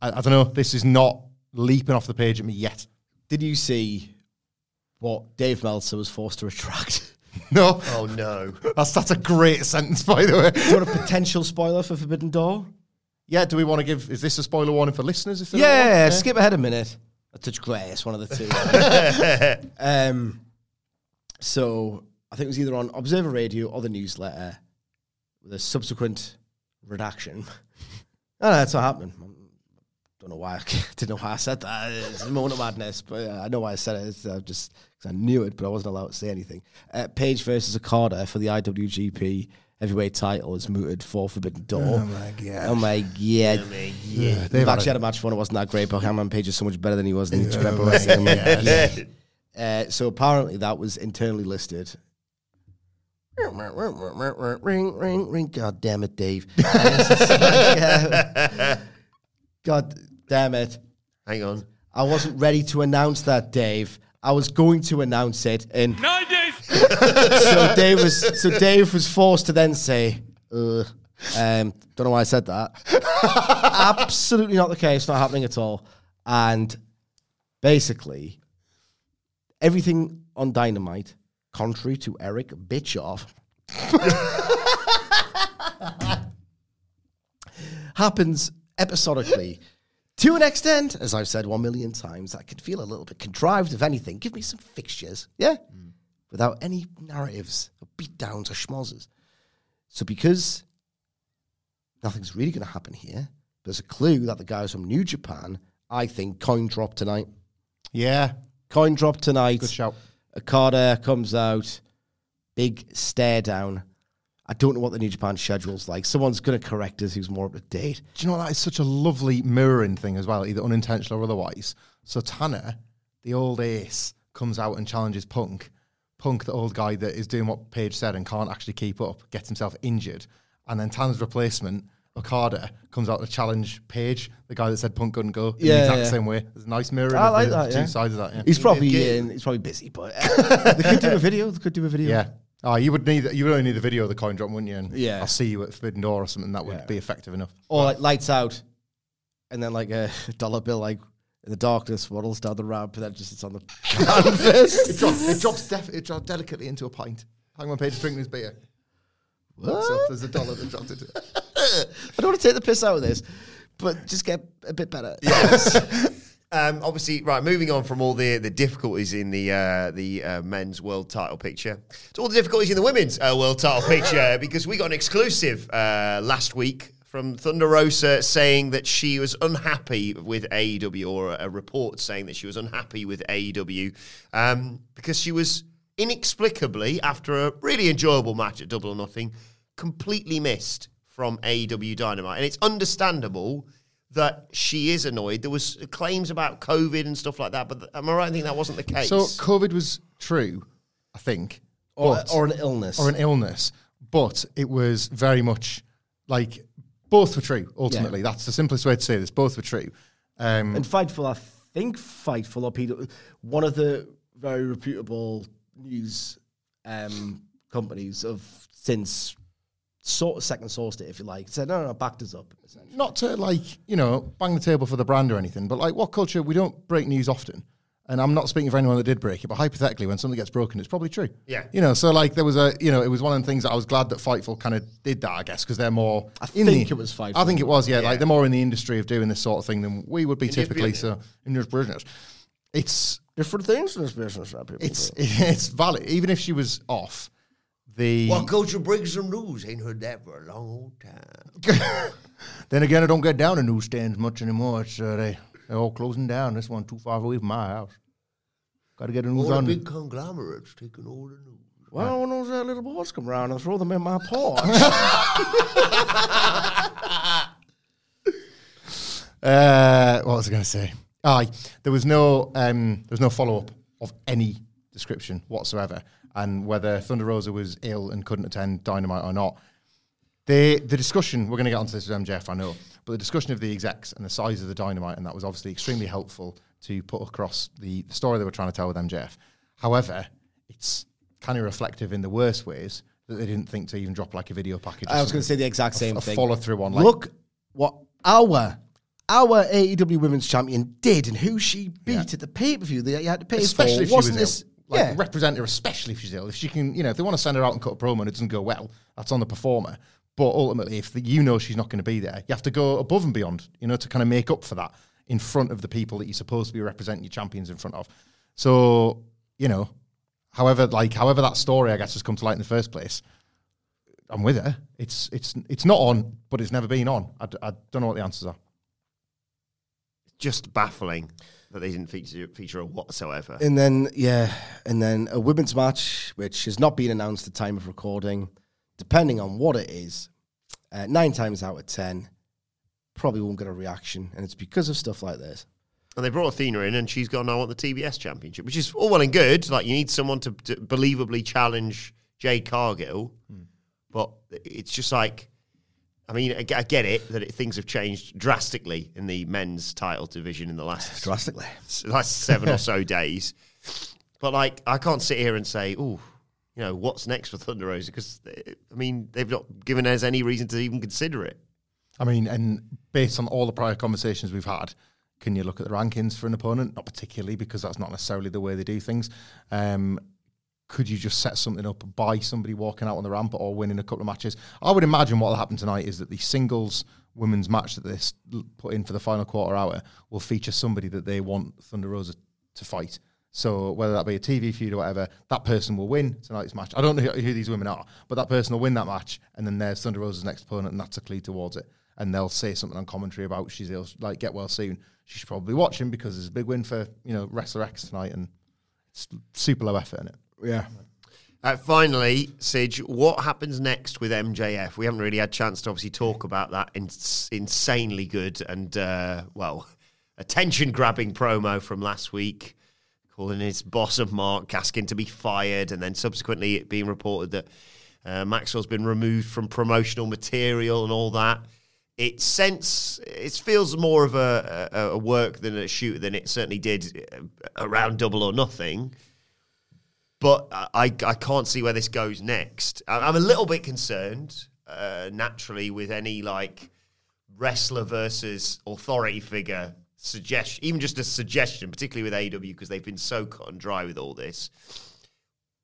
I, I don't know. This is not leaping off the page at me yet. Did you see what Dave Meltzer was forced to retract? No, Oh no. that's that's a great sentence by the way. Do you want a potential spoiler for Forbidden Door? Yeah, do we want to give? Is this a spoiler warning for listeners? If they don't Yeah, skip ahead a minute. A touch grace, one of the two. um, so I think it was either on Observer Radio or the newsletter with a subsequent redaction. No, that's what happened. I don't know why. I didn't know why I said that. It's a moment of madness, but I know why I said it. It's, uh, just because I knew it, but I wasn't allowed to say anything. Uh, Page versus Okada for the IWGP heavyweight title is mooted for Forbidden Door. Oh my god! Oh my god! Yeah. They've They've actually had had a match for one. It wasn't that great, but Hangman Page is so much better than he was in Japan Pro Wrestling. I'm like, yeah. Uh, so apparently that was internally listed. Ring, ring, ring. God damn it, Dave. And it's just like, uh, God damn it. Hang on. I wasn't ready to announce that, Dave. I was going to announce it in Nine days. so Dave was so Dave was forced to then say, Ugh. um, don't know why I said that. Absolutely not the case, not happening at all. And basically, everything on Dynamite, contrary to Eric Bischoff, happens episodically. To an extent, as I've said one million times, that could feel a little bit contrived, if anything. Give me some fixtures, yeah? Mm. Without any narratives or beatdowns or schmozzes. So, because nothing's really going to happen here, there's a clue that the guys from New Japan, I think, coin drop tonight. Yeah, Coin drop tonight. good shout. Okada comes out, big stare down. I don't know what the New Japan schedule's like. Someone's going to correct us who's more up to date. Do you know what? That is such a lovely mirroring thing as well, either unintentional or otherwise. So Tana, the old ace, comes out and challenges Punk. Punk, the old guy that is doing what Page said and can't actually keep up, gets himself injured. And then Tana's replacement, Okada, comes out the challenge Page, the guy that said Punk couldn't go in Yeah, the exact yeah. same way. There's a nice mirror. I like the that, two yeah. sides of that. Yeah. He's probably in, he's probably busy, but uh, they could do a video. They could do a video. yeah. Oh, you would need you would only need the video of the coin drop, wouldn't you? And Yeah. I'll see you at Forbidden Door or something. That would be effective enough. Or like lights out, and then like a dollar bill like in the darkness, waddles down the ramp, and then just sits on the canvas. It drops, it drops, def- it drops delicately into a pint. Hangman Page is drinking his beer. Looks up, there's a dollar that dropped into it. I don't want to take the piss out of this, but just get a bit better. Um, obviously, right. Moving on from all the the difficulties in the uh, the uh, men's world title picture to all the difficulties in the women's uh, world title picture, because we got an exclusive uh, last week from Thunder Rosa saying that she was unhappy with AEW, or a report saying that she was unhappy with AEW um, because she was inexplicably, after a really enjoyable match at Double or Nothing, completely missed from AEW Dynamite, and it's understandable that she is annoyed. There was claims about COVID and stuff like that, but am I right? I think that wasn't the case. So COVID was true, I think, Or, but- or an illness. or an illness, but it was very much like both were true. Ultimately, that's the simplest way to say this. Both were true. Um, And Fightful, I think Fightful or Peter, one of the very reputable news um, companies of since sort of second sourced it, if you like, said no, no, no backed us up. essentially. not to like you know bang the table for the brand or anything, but like what culture we don't break news often. And I'm not speaking for anyone that did break it, but hypothetically, when something gets broken, it's probably true. Yeah. You know, so like there was a, you know, it was one of the things that I was glad that Fightful kind of did that, I guess, because they're more. I in think the- it was Fightful. I think it was, yeah, Yeah. Like they're more in the industry of doing this sort of thing than we would be this typically. business. So in this business, it's Different things in this business, right, people? it's do. it's valid. Even if she was off, the Well, Culture brings some news. Ain't heard that for a long old time. then again, I don't get down to newsstands much anymore. It's uh, they they're all closing down. This one too far away from my house. Got to get a news All the big conglomerates taking all the news. well, when those uh, little boys come round and throw them in my porch. Uh, what was I going to say? Aye, there was no um, there was no follow up of any description whatsoever, and whether Thunder Rosa was ill and couldn't attend Dynamite or not. The the discussion we're going to get onto this with MJF, I know, but the discussion of the execs and the size of the Dynamite, and that was obviously extremely helpful to put across the, the story they were trying to tell with MJF. However, it's kind of reflective in the worst ways that they didn't think to even drop like a video package. I was going to say the exact same a thing. follow through on like Look what our our AEW Women's Champion did and who she beat Yeah. at the pay per view that you had to pay especially for. if she Wasn't was this? ill. Like, yeah, represent her, especially if she's ill. If she can, you know, if they want to send her out and cut a promo and it doesn't go well, that's on the performer. But ultimately, if the, you know she's not going to be there, you have to go above and beyond, you know, to kind of make up for that in front of the people that you're supposed to be representing your champions in front of. So, you know, however, like, however that story, I guess, has come to light in the first place, I'm with her. It's it's it's not on, but it's never been on. I, d- I don't know what the answers are. Just baffling that they didn't feature feature her whatsoever. and then yeah, and then a women's match which has not been announced at time of recording, depending on what it is. Uh, nine times out of ten, probably won't get a reaction, and it's because of stuff like this. And they brought Athena in, and she's gone, I want the TBS championship, which is all well and good. Like, you need someone to, to believably challenge Jade Cargill. But it's just like, I mean, I, get- it that it, things have changed drastically in the men's title division in the last, Drastically. last seven or so days. But, like, I can't sit here and say, oh, you know, what's next for Thunder Rosa? Because, I mean, they've not given us any reason to even consider it. I mean, and based on all the prior conversations we've had, can you look at the rankings for an opponent? Not particularly, because that's not necessarily the way they do things. Um, could you just set something up by somebody walking out on the ramp or winning a couple of matches? I would imagine what will happen tonight is that the singles women's match that they put in for the final quarter hour will feature somebody that they want Thunder Rosa to fight. So whether that be a TV feud or whatever, that person will win tonight's match. I don't know who who these women are, but that person will win that match, and then there's Thunder Rosa's next opponent, and that's a clue towards it. And they'll say something on commentary about she's ill, like get well soon. She should probably watch him because it's a big win for you know Wrestler X tonight, and it's super low effort in it. Yeah. Uh, finally, Sidge, what happens next with MJF? We haven't really had a chance to obviously talk about that ins- insanely good and, uh, well, attention grabbing promo from last week, calling his boss of Mark Gaskin to be fired, and then subsequently it being reported that uh, Maxwell's been removed from promotional material and all that. It sense it feels more of a, a, a work than a shoot than it certainly did uh, around Double or Nothing but I, I can't see where this goes next. I'm a little bit concerned, uh, naturally, with any like wrestler versus authority figure suggestion, even just a suggestion, particularly with AW because they've been so cut and dry with all this.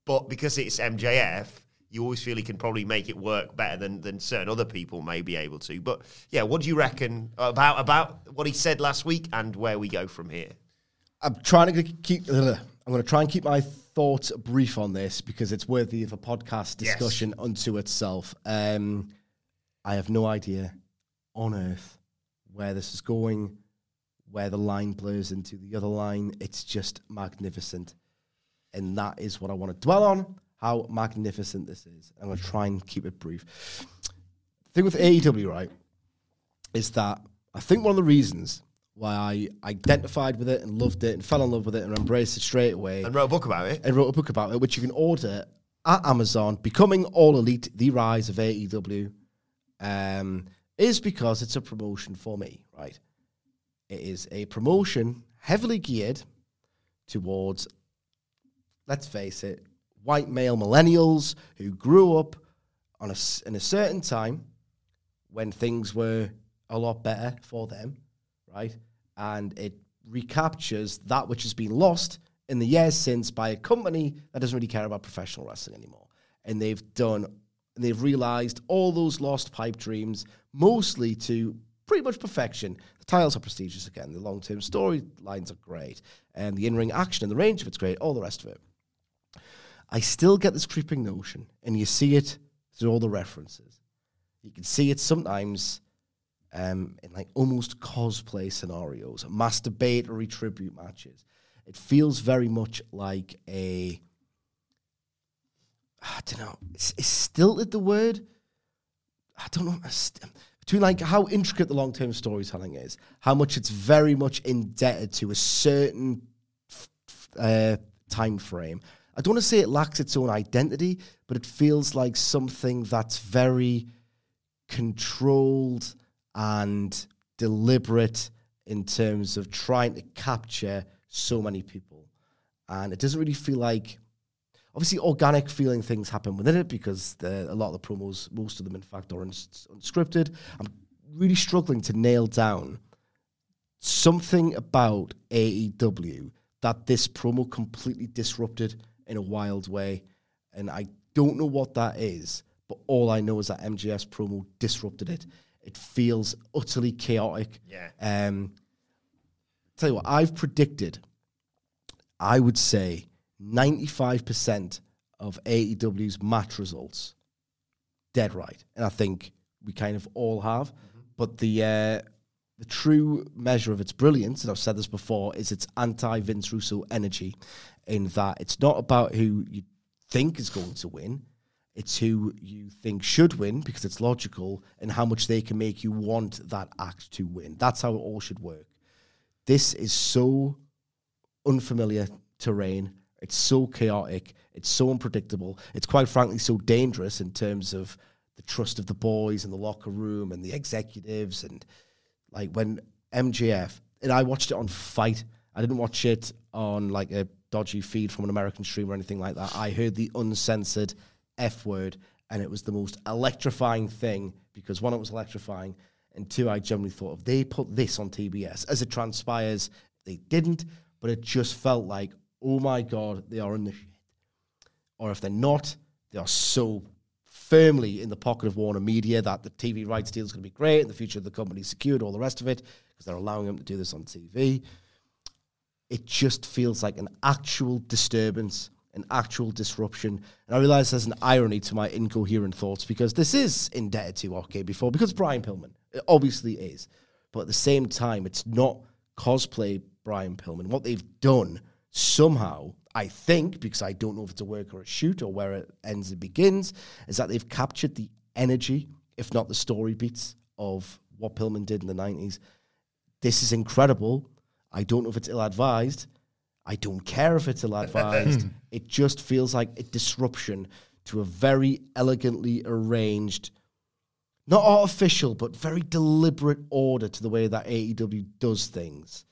But because it's MJF, you always feel he can probably make it work better than than certain other people may be able to. But yeah, what do you reckon about about what he said last week and where we go from here? I'm trying to keep. I'm going to try and keep my thoughts brief on this because it's worthy of a podcast discussion yes. unto itself. Um, I have no idea on earth where this is going, where the line blurs into the other line. It's just magnificent. And that is what I want to dwell on how magnificent this is. I'm going to try and keep it brief. The thing with AEW, right, is that I think one of the reasons why I identified with it and loved it and fell in love with it and embraced it straight away. And wrote a book about it. And wrote a book about it, which you can order at Amazon, Becoming All Elite, The Rise of AEW, um, is because it's a promotion for me, right? It is a promotion heavily geared towards, let's face it, white male millennials who grew up on a, in a certain time when things were a lot better for them, right? And it recaptures that which has been lost in the years since by a company that doesn't really care about professional wrestling anymore. And they've done, they've realized all those lost pipe dreams, mostly to pretty much perfection. The titles are prestigious again. The long term storylines are great. And the in ring action and the range of it's great. All the rest of it. I still get this creeping notion, and you see it through all the references. You can see it sometimes um, in like almost cosplay scenarios, masturbatory tribute matches. It feels very much like a. I don't know. Is stilted the word? I don't know. Between like how intricate the long term storytelling is, how much it's very much indebted to a certain uh, time frame, I don't want to say it lacks its own identity, but it feels like something that's very controlled and deliberate in terms of trying to capture so many people. And it doesn't really feel like, obviously, organic feeling things happen within it because the, a lot of the promos, most of them, in fact, are uns- unscripted. I'm really struggling to nail down something about AEW that this promo completely disrupted in a wild way. And I don't know what that is, but all I know is that MJF's promo disrupted it. It feels utterly chaotic. Yeah. Um, tell you what, I've predicted, I would say 95% of AEW's match results dead right. And I think we kind of all have. Mm-hmm. But the uh, the true measure of its brilliance, and I've said this before, is its anti Vince Russo energy in that it's not about who you think is going to win, it's who you think should win because it's logical and how much they can make you want that act to win. That's how it all should work. This is so unfamiliar terrain. It's so chaotic. It's so unpredictable. It's quite frankly so dangerous in terms of the trust of the boys in the locker room and the executives. And like when MJF, and I watched it on FITE. I didn't watch it on like a dodgy feed from an American stream or anything like that. I heard the uncensored F word, and it was the most electrifying thing because one, it was electrifying, and two, I generally thought if they put this on TBS, as it transpires, they didn't, but it just felt like, oh my God, they are in the shit. Or if they're not, they are so firmly in the pocket of Warner Media that the TV rights deal is going to be great and the future of the company is secured, all the rest of it, because they're allowing them to do this on TV it just feels like an actual disturbance, an actual disruption. And I realize there's an irony to my incoherent thoughts because this is indebted to OK before, because Brian Pillman. It obviously is. But at the same time, it's not cosplay Brian Pillman. What they've done somehow, I think, because I don't know if it's a work or a shoot or where it ends and begins, is that they've captured the energy, if not the story beats, of what Pillman did in the 90s. This is incredible. I don't know if it's ill advised. I don't care if it's ill advised. it just feels like a disruption to a very elegantly arranged, not artificial, but very deliberate order to the way that AEW does things.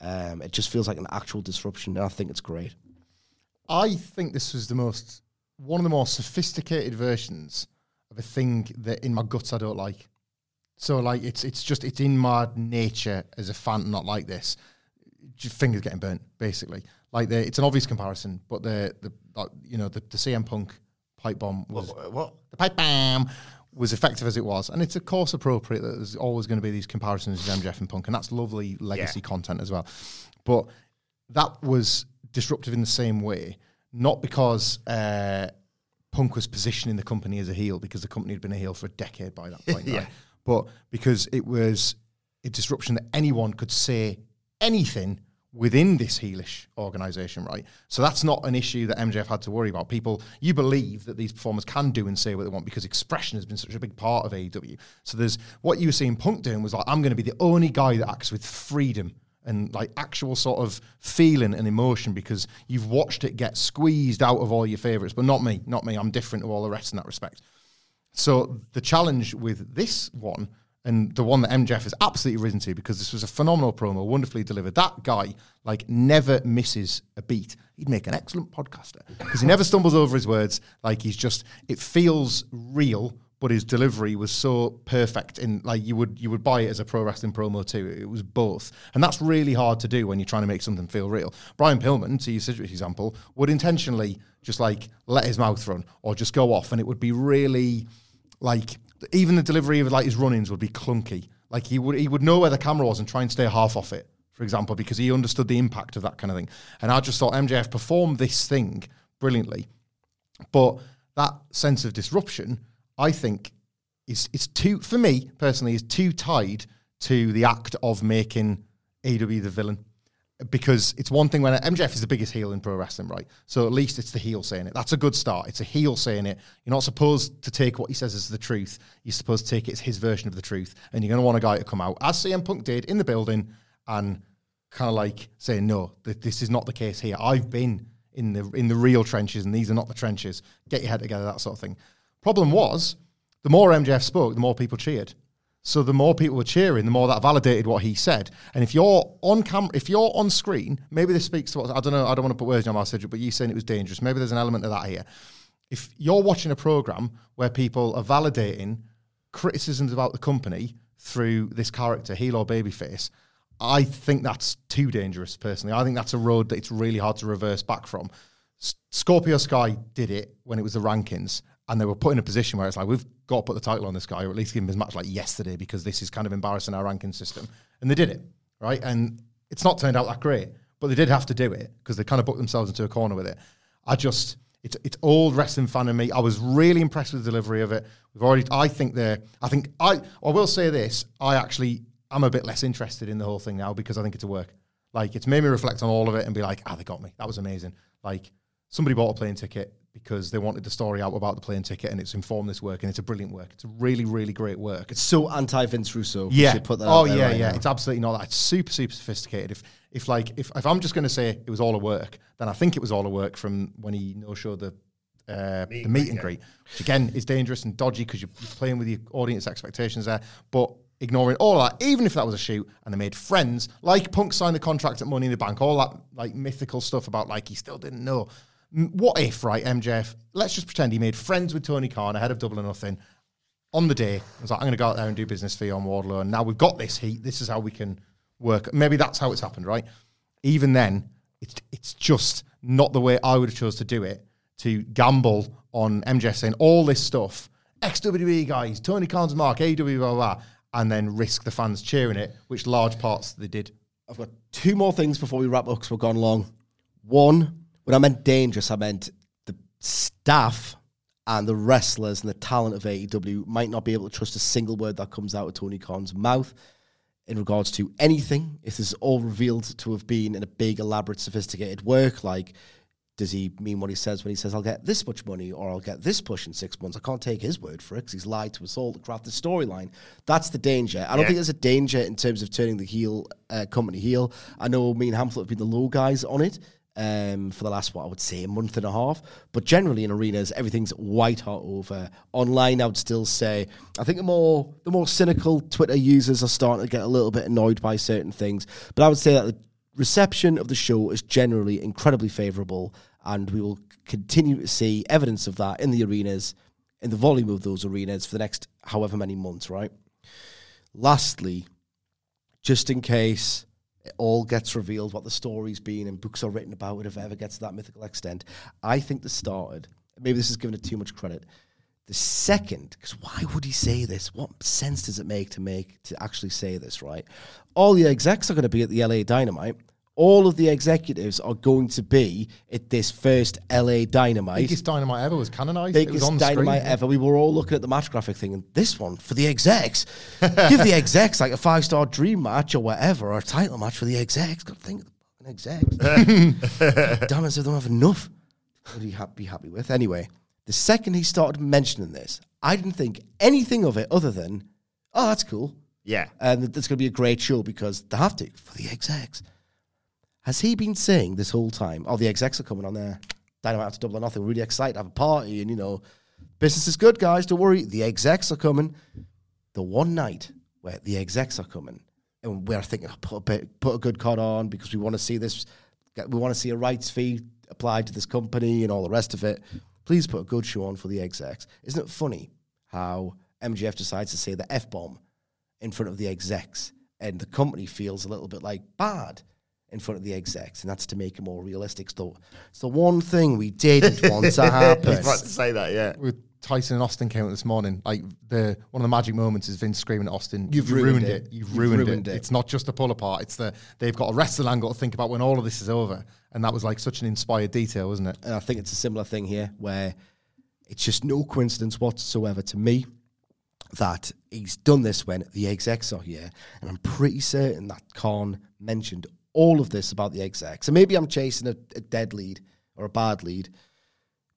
Um, it just feels like an actual disruption, and I think it's great. I think this was the most one of the more sophisticated versions of a thing that in my guts I don't like. So like it's it's just it's in my nature as a fan not like this. Your fingers getting burnt, basically. Like the, it's an obvious comparison, but the the like, you know the, the CM Punk pipe bomb was What? what? the pipe bomb was effective as it was, and it's of course appropriate that there's always going to be these comparisons with MJF and Punk, and that's lovely legacy Yeah. content as well. But that was disruptive in the same way, not because uh, Punk was positioning the company as a heel, because the company had been a heel for a decade by that point, Yeah. right? but because it was a disruption that anyone could say anything within this heelish organization, right? So that's not an issue that MJF had to worry about. People, you believe that these performers can do and say what they want because expression has been such a big part of AEW. So there's what you were seeing Punk doing was like, I'm going to be the only guy that acts with freedom and like actual sort of feeling and emotion because you've watched it get squeezed out of all your favorites, but not me, not me. I'm different to all the rest in that respect. So the challenge with this one and the one that MJF has absolutely risen to because this was a phenomenal promo, wonderfully delivered. That guy like never misses a beat. He'd make an excellent podcaster because he never stumbles over his words. Like he's just it feels real, but his delivery was so perfect in like you would you would buy it as a pro wrestling promo too. It was both, and that's really hard to do when you're trying to make something feel real. Brian Pillman, to use his example, would intentionally just like let his mouth run or just go off, and it would be really like even the delivery of like his run-ins would be clunky. Like he would he would know where the camera was and try and stay half off it, for example, because he understood the impact of that kind of thing. And I just thought MJF performed this thing brilliantly, but that sense of disruption, I think, is is too for me personally is too tied to the act of making AW the villain. Because it's one thing when MJF is the biggest heel in pro wrestling, right? So at least it's the heel saying it. That's a good start. It's a heel saying it. You're not supposed to take what he says as the truth. You're supposed to take it as his version of the truth. And you're going to want a guy to come out, as CM Punk did in the building, and kind of like saying, no, th- this is not the case here. I've been in the in the real trenches, and these are not the trenches. Get your head together, that sort of thing. Problem was, the more MJF spoke, the more people cheered. So the more people were cheering, the more that validated what he said. And if you're on camera, if you're on screen, maybe this speaks to what I don't know. I don't want to put words in your mouth, Sidgwick, but you saying it was dangerous. Maybe there's an element of that here. If you're watching a program where people are validating criticisms about the company through this character, heel or babyface, I think that's too dangerous. Personally, I think that's a road that it's really hard to reverse back from. Scorpio Sky did it when it was the rankings, and they were put in a position where it's like we've got to put the title on this guy, or at least give him his match like yesterday, because this is kind of embarrassing our ranking system. And they did it, right? And it's not turned out that great, but they did have to do it because they kind of booked themselves into a corner with it. I just it's it's old wrestling fan in me. I was really impressed with the delivery of it. We've already I think they're I think I I will say this, I actually I'm a bit less interested in the whole thing now because I think it's a work. Like it's made me reflect on all of it and be like, ah, they got me. That was amazing. Like somebody bought a plane ticket because they wanted the story out about the plane ticket and it's informed this work and it's a brilliant work. It's a really, really great work. It's so anti Vince Russo. We Yeah. should put that oh out there yeah, right yeah. now. It's absolutely not that. It's super, super sophisticated. If if like if, if I'm just going to say it was all a work, then I think it was all a work from when he no showed the uh, the meet and greet, which again is dangerous and dodgy because you're, you're playing with your audience expectations there. But ignoring all that, even if that was a shoot, and they made friends, like Punk signed the contract at Money in the Bank, all that like mythical stuff about like he still didn't know. What if, right, MJF? Let's just pretend he made friends with Tony Khan ahead of Double or Nothing on the day. I was like, I'm going to go out there and do business for you on Wardlow. And now we've got this heat. This is how we can work. Maybe that's how it's happened, right? Even then, it's it's just not the way I would have chose to do it. To gamble on MJF saying all this stuff, ex WWE guys, Tony Khan's mark, AW, blah, blah, blah, and then risk the fans cheering it, which large parts they did. I've got two more things before we wrap up because we've gone long. One, when I meant dangerous, I meant the staff and the wrestlers and the talent of AEW might not be able to trust a single word that comes out of Tony Khan's mouth in regards to anything. If this is all revealed to have been in a big, elaborate, sophisticated work, like does he mean what he says when he says I'll get this much money or I'll get this push in six months? I can't take his word for it because he's lied to us all to craft the storyline. That's the danger. I don't Yeah. think there's a danger in terms of turning the heel uh, company heel. I know me and Hamflett have been the low guys on it um, for the last what I would say a month and a half, but generally in arenas everything's white hot over. Online, I would still say I think the more the more cynical Twitter users are starting to get a little bit annoyed by certain things, but I would say that the reception of the show is generally incredibly favourable, and we will continue to see evidence of that in the arenas, in the volume of those arenas for the next however many months, right? lastly, just in case it all gets revealed what the story's been and books are written about it if it ever gets to that mythical extent, I think this started. Maybe this is giving it too much credit. The second, because why would he say this? What sense does it make to make to actually say this? Right, all the execs are going to be at the LA Dynamite. All of the executives are going to be at this first LA Dynamite. Biggest dynamite ever was canonized. it was biggest on dynamite screen. ever. We were all looking at the match graphic thing, and this one for the execs. Give the execs like a five star dream match or whatever, or a title match for the execs. Got to think of the fucking execs. Damn it, so they don't have enough. Would he ha- be happy with? Anyway, the second he started mentioning this, I didn't think anything of it other than, oh, that's cool. Yeah. And it's going to be a great show because they have to for the execs. Has he been saying this whole time, oh, the execs are coming on there, Dynamite to double or nothing, really excited, to have a party, and you know, business is good, guys, don't worry, the execs are coming. The one night where the execs are coming, and we're thinking, oh, put, a bit, put a good card on because we want to see this, we want to see a rights fee applied to this company and all the rest of it. Please put a good show on for the execs. Isn't it funny how MJF decides to say the F bomb in front of the execs, and the company feels a little bit like bad in front of the execs, and that's to make it more realistic. So it's the one thing we didn't want to happen. I was about to say that, yeah. with Tyson and Austin came out this morning. Like the one of the magic moments is Vince screaming at Austin, You've "You ruined ruined it. it! You've, You've ruined, ruined it. it." It's not just a pull apart. It's the they've got a wrestling angle to think about when all of this is over." And that was like such an inspired detail, wasn't it? And I think it's a similar thing here where it's just no coincidence whatsoever to me that he's done this when the execs are here. And I'm pretty certain that Khan mentioned all of this about the execs. And maybe I'm chasing a, a dead lead or a bad lead,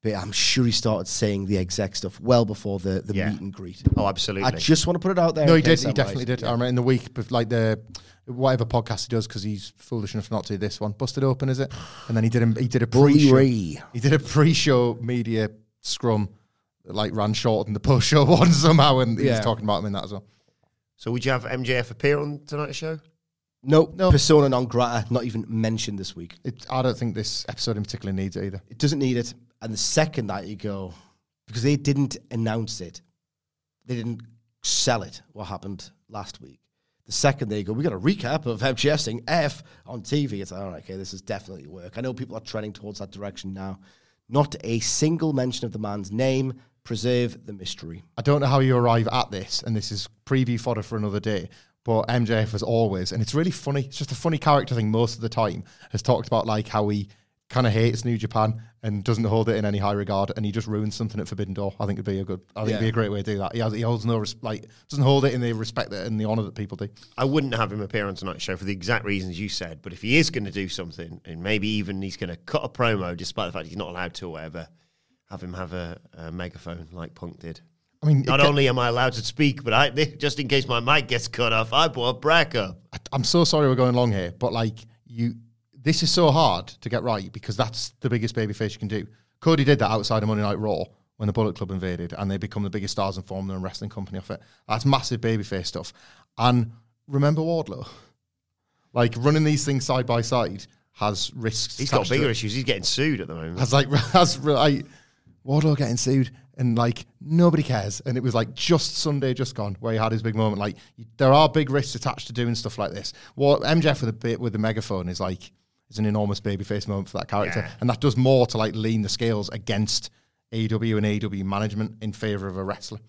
but I'm sure he started saying the exec stuff well before the, the Yeah. meet and greet. Oh, absolutely. I just want to put it out there. No, in he did. case He I'm definitely right. did. I remember in the week, bef- like the whatever podcast he does, because he's foolish enough not to do this one. Busted open, is it? And then he did a, he did a pre-show. Bree. He did a pre-show media scrum that like ran short than the post-show one somehow, and he Yeah. was talking about him in that as well. so would you have MJF appear on tonight's show? Nope. No. Persona non grata, not even mentioned this week. It, I don't think this episode in particular needs it either. It doesn't need it. And the second that you go, because they didn't announce it, they didn't sell it, what happened last week. The second they go, we got a recap of MJF saying F on TV. It's like, all right, okay, this is definitely work. I know people are trending towards that direction now. Not a single mention of the man's name. Preserve the mystery. I don't know how you arrive at this, and this is preview fodder for another day. But MJF, as always, and it's really funny. It's just a funny character thing. Most of the time, has talked about like how he kind of hates New Japan and doesn't hold it in any high regard, and he just ruins something at Forbidden Door. I think it'd be a good. I think it'd be a great way to do that. He has, he holds no res- like doesn't hold it in the respect that and the honor that people do. I wouldn't have him appear on tonight's show for the exact reasons you said. But if he is going to do something, and maybe even he's going to cut a promo, despite the fact he's not allowed to or whatever, have him have a, a megaphone like Punk did. I mean, Not only am I allowed to speak, but I just in case my mic gets cut off, I brought Brack up. I- I'm so sorry we're going long here, but like you, this is so hard to get right because that's the biggest babyface you can do. Cody did that outside of Monday Night Raw when the Bullet Club invaded, and they become the biggest stars in Formula and wrestling company off it. That's massive babyface stuff. And remember Wardlow, like running these things side by side has risks. He's got bigger issues. He's getting sued at the moment. Has like has like Wardlow getting sued and like nobody cares. And it was like just Sunday just gone where he had his big moment. Like there are big risks attached to doing stuff like this. What MJF with a bit with the megaphone is like is an enormous babyface moment for that character, Yeah. and that does more to like lean the scales against AW and AW management in favor of a wrestler.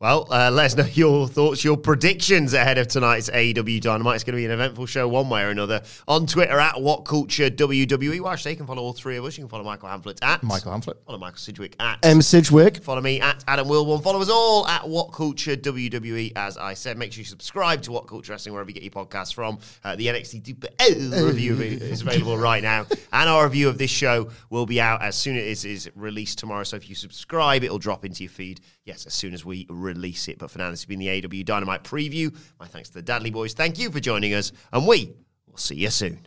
Well, uh, let us know your thoughts, your predictions ahead of tonight's AEW Dynamite. It's going to be an eventful show one way or another. On Twitter at What Culture WWE. Well, actually, you can follow all three of us. You can follow Michael Hamflett at Michael Hamflett. Follow Michael Sidgwick at M. Sidgwick. Follow me at Adam Wilbourn. Follow us all at What Culture WWE. As I said, make sure you subscribe to What Culture Wrestling wherever you get your podcasts from. Uh, the NXT Duper oh, review is available right now, and our review of this show will be out as soon as it is released tomorrow. So if you subscribe, it'll drop into your feed. Yes, as soon as we release it. But for now, this has been the AW Dynamite preview. My thanks to the Dudley Boys. Thank you for joining us, and we will see you soon.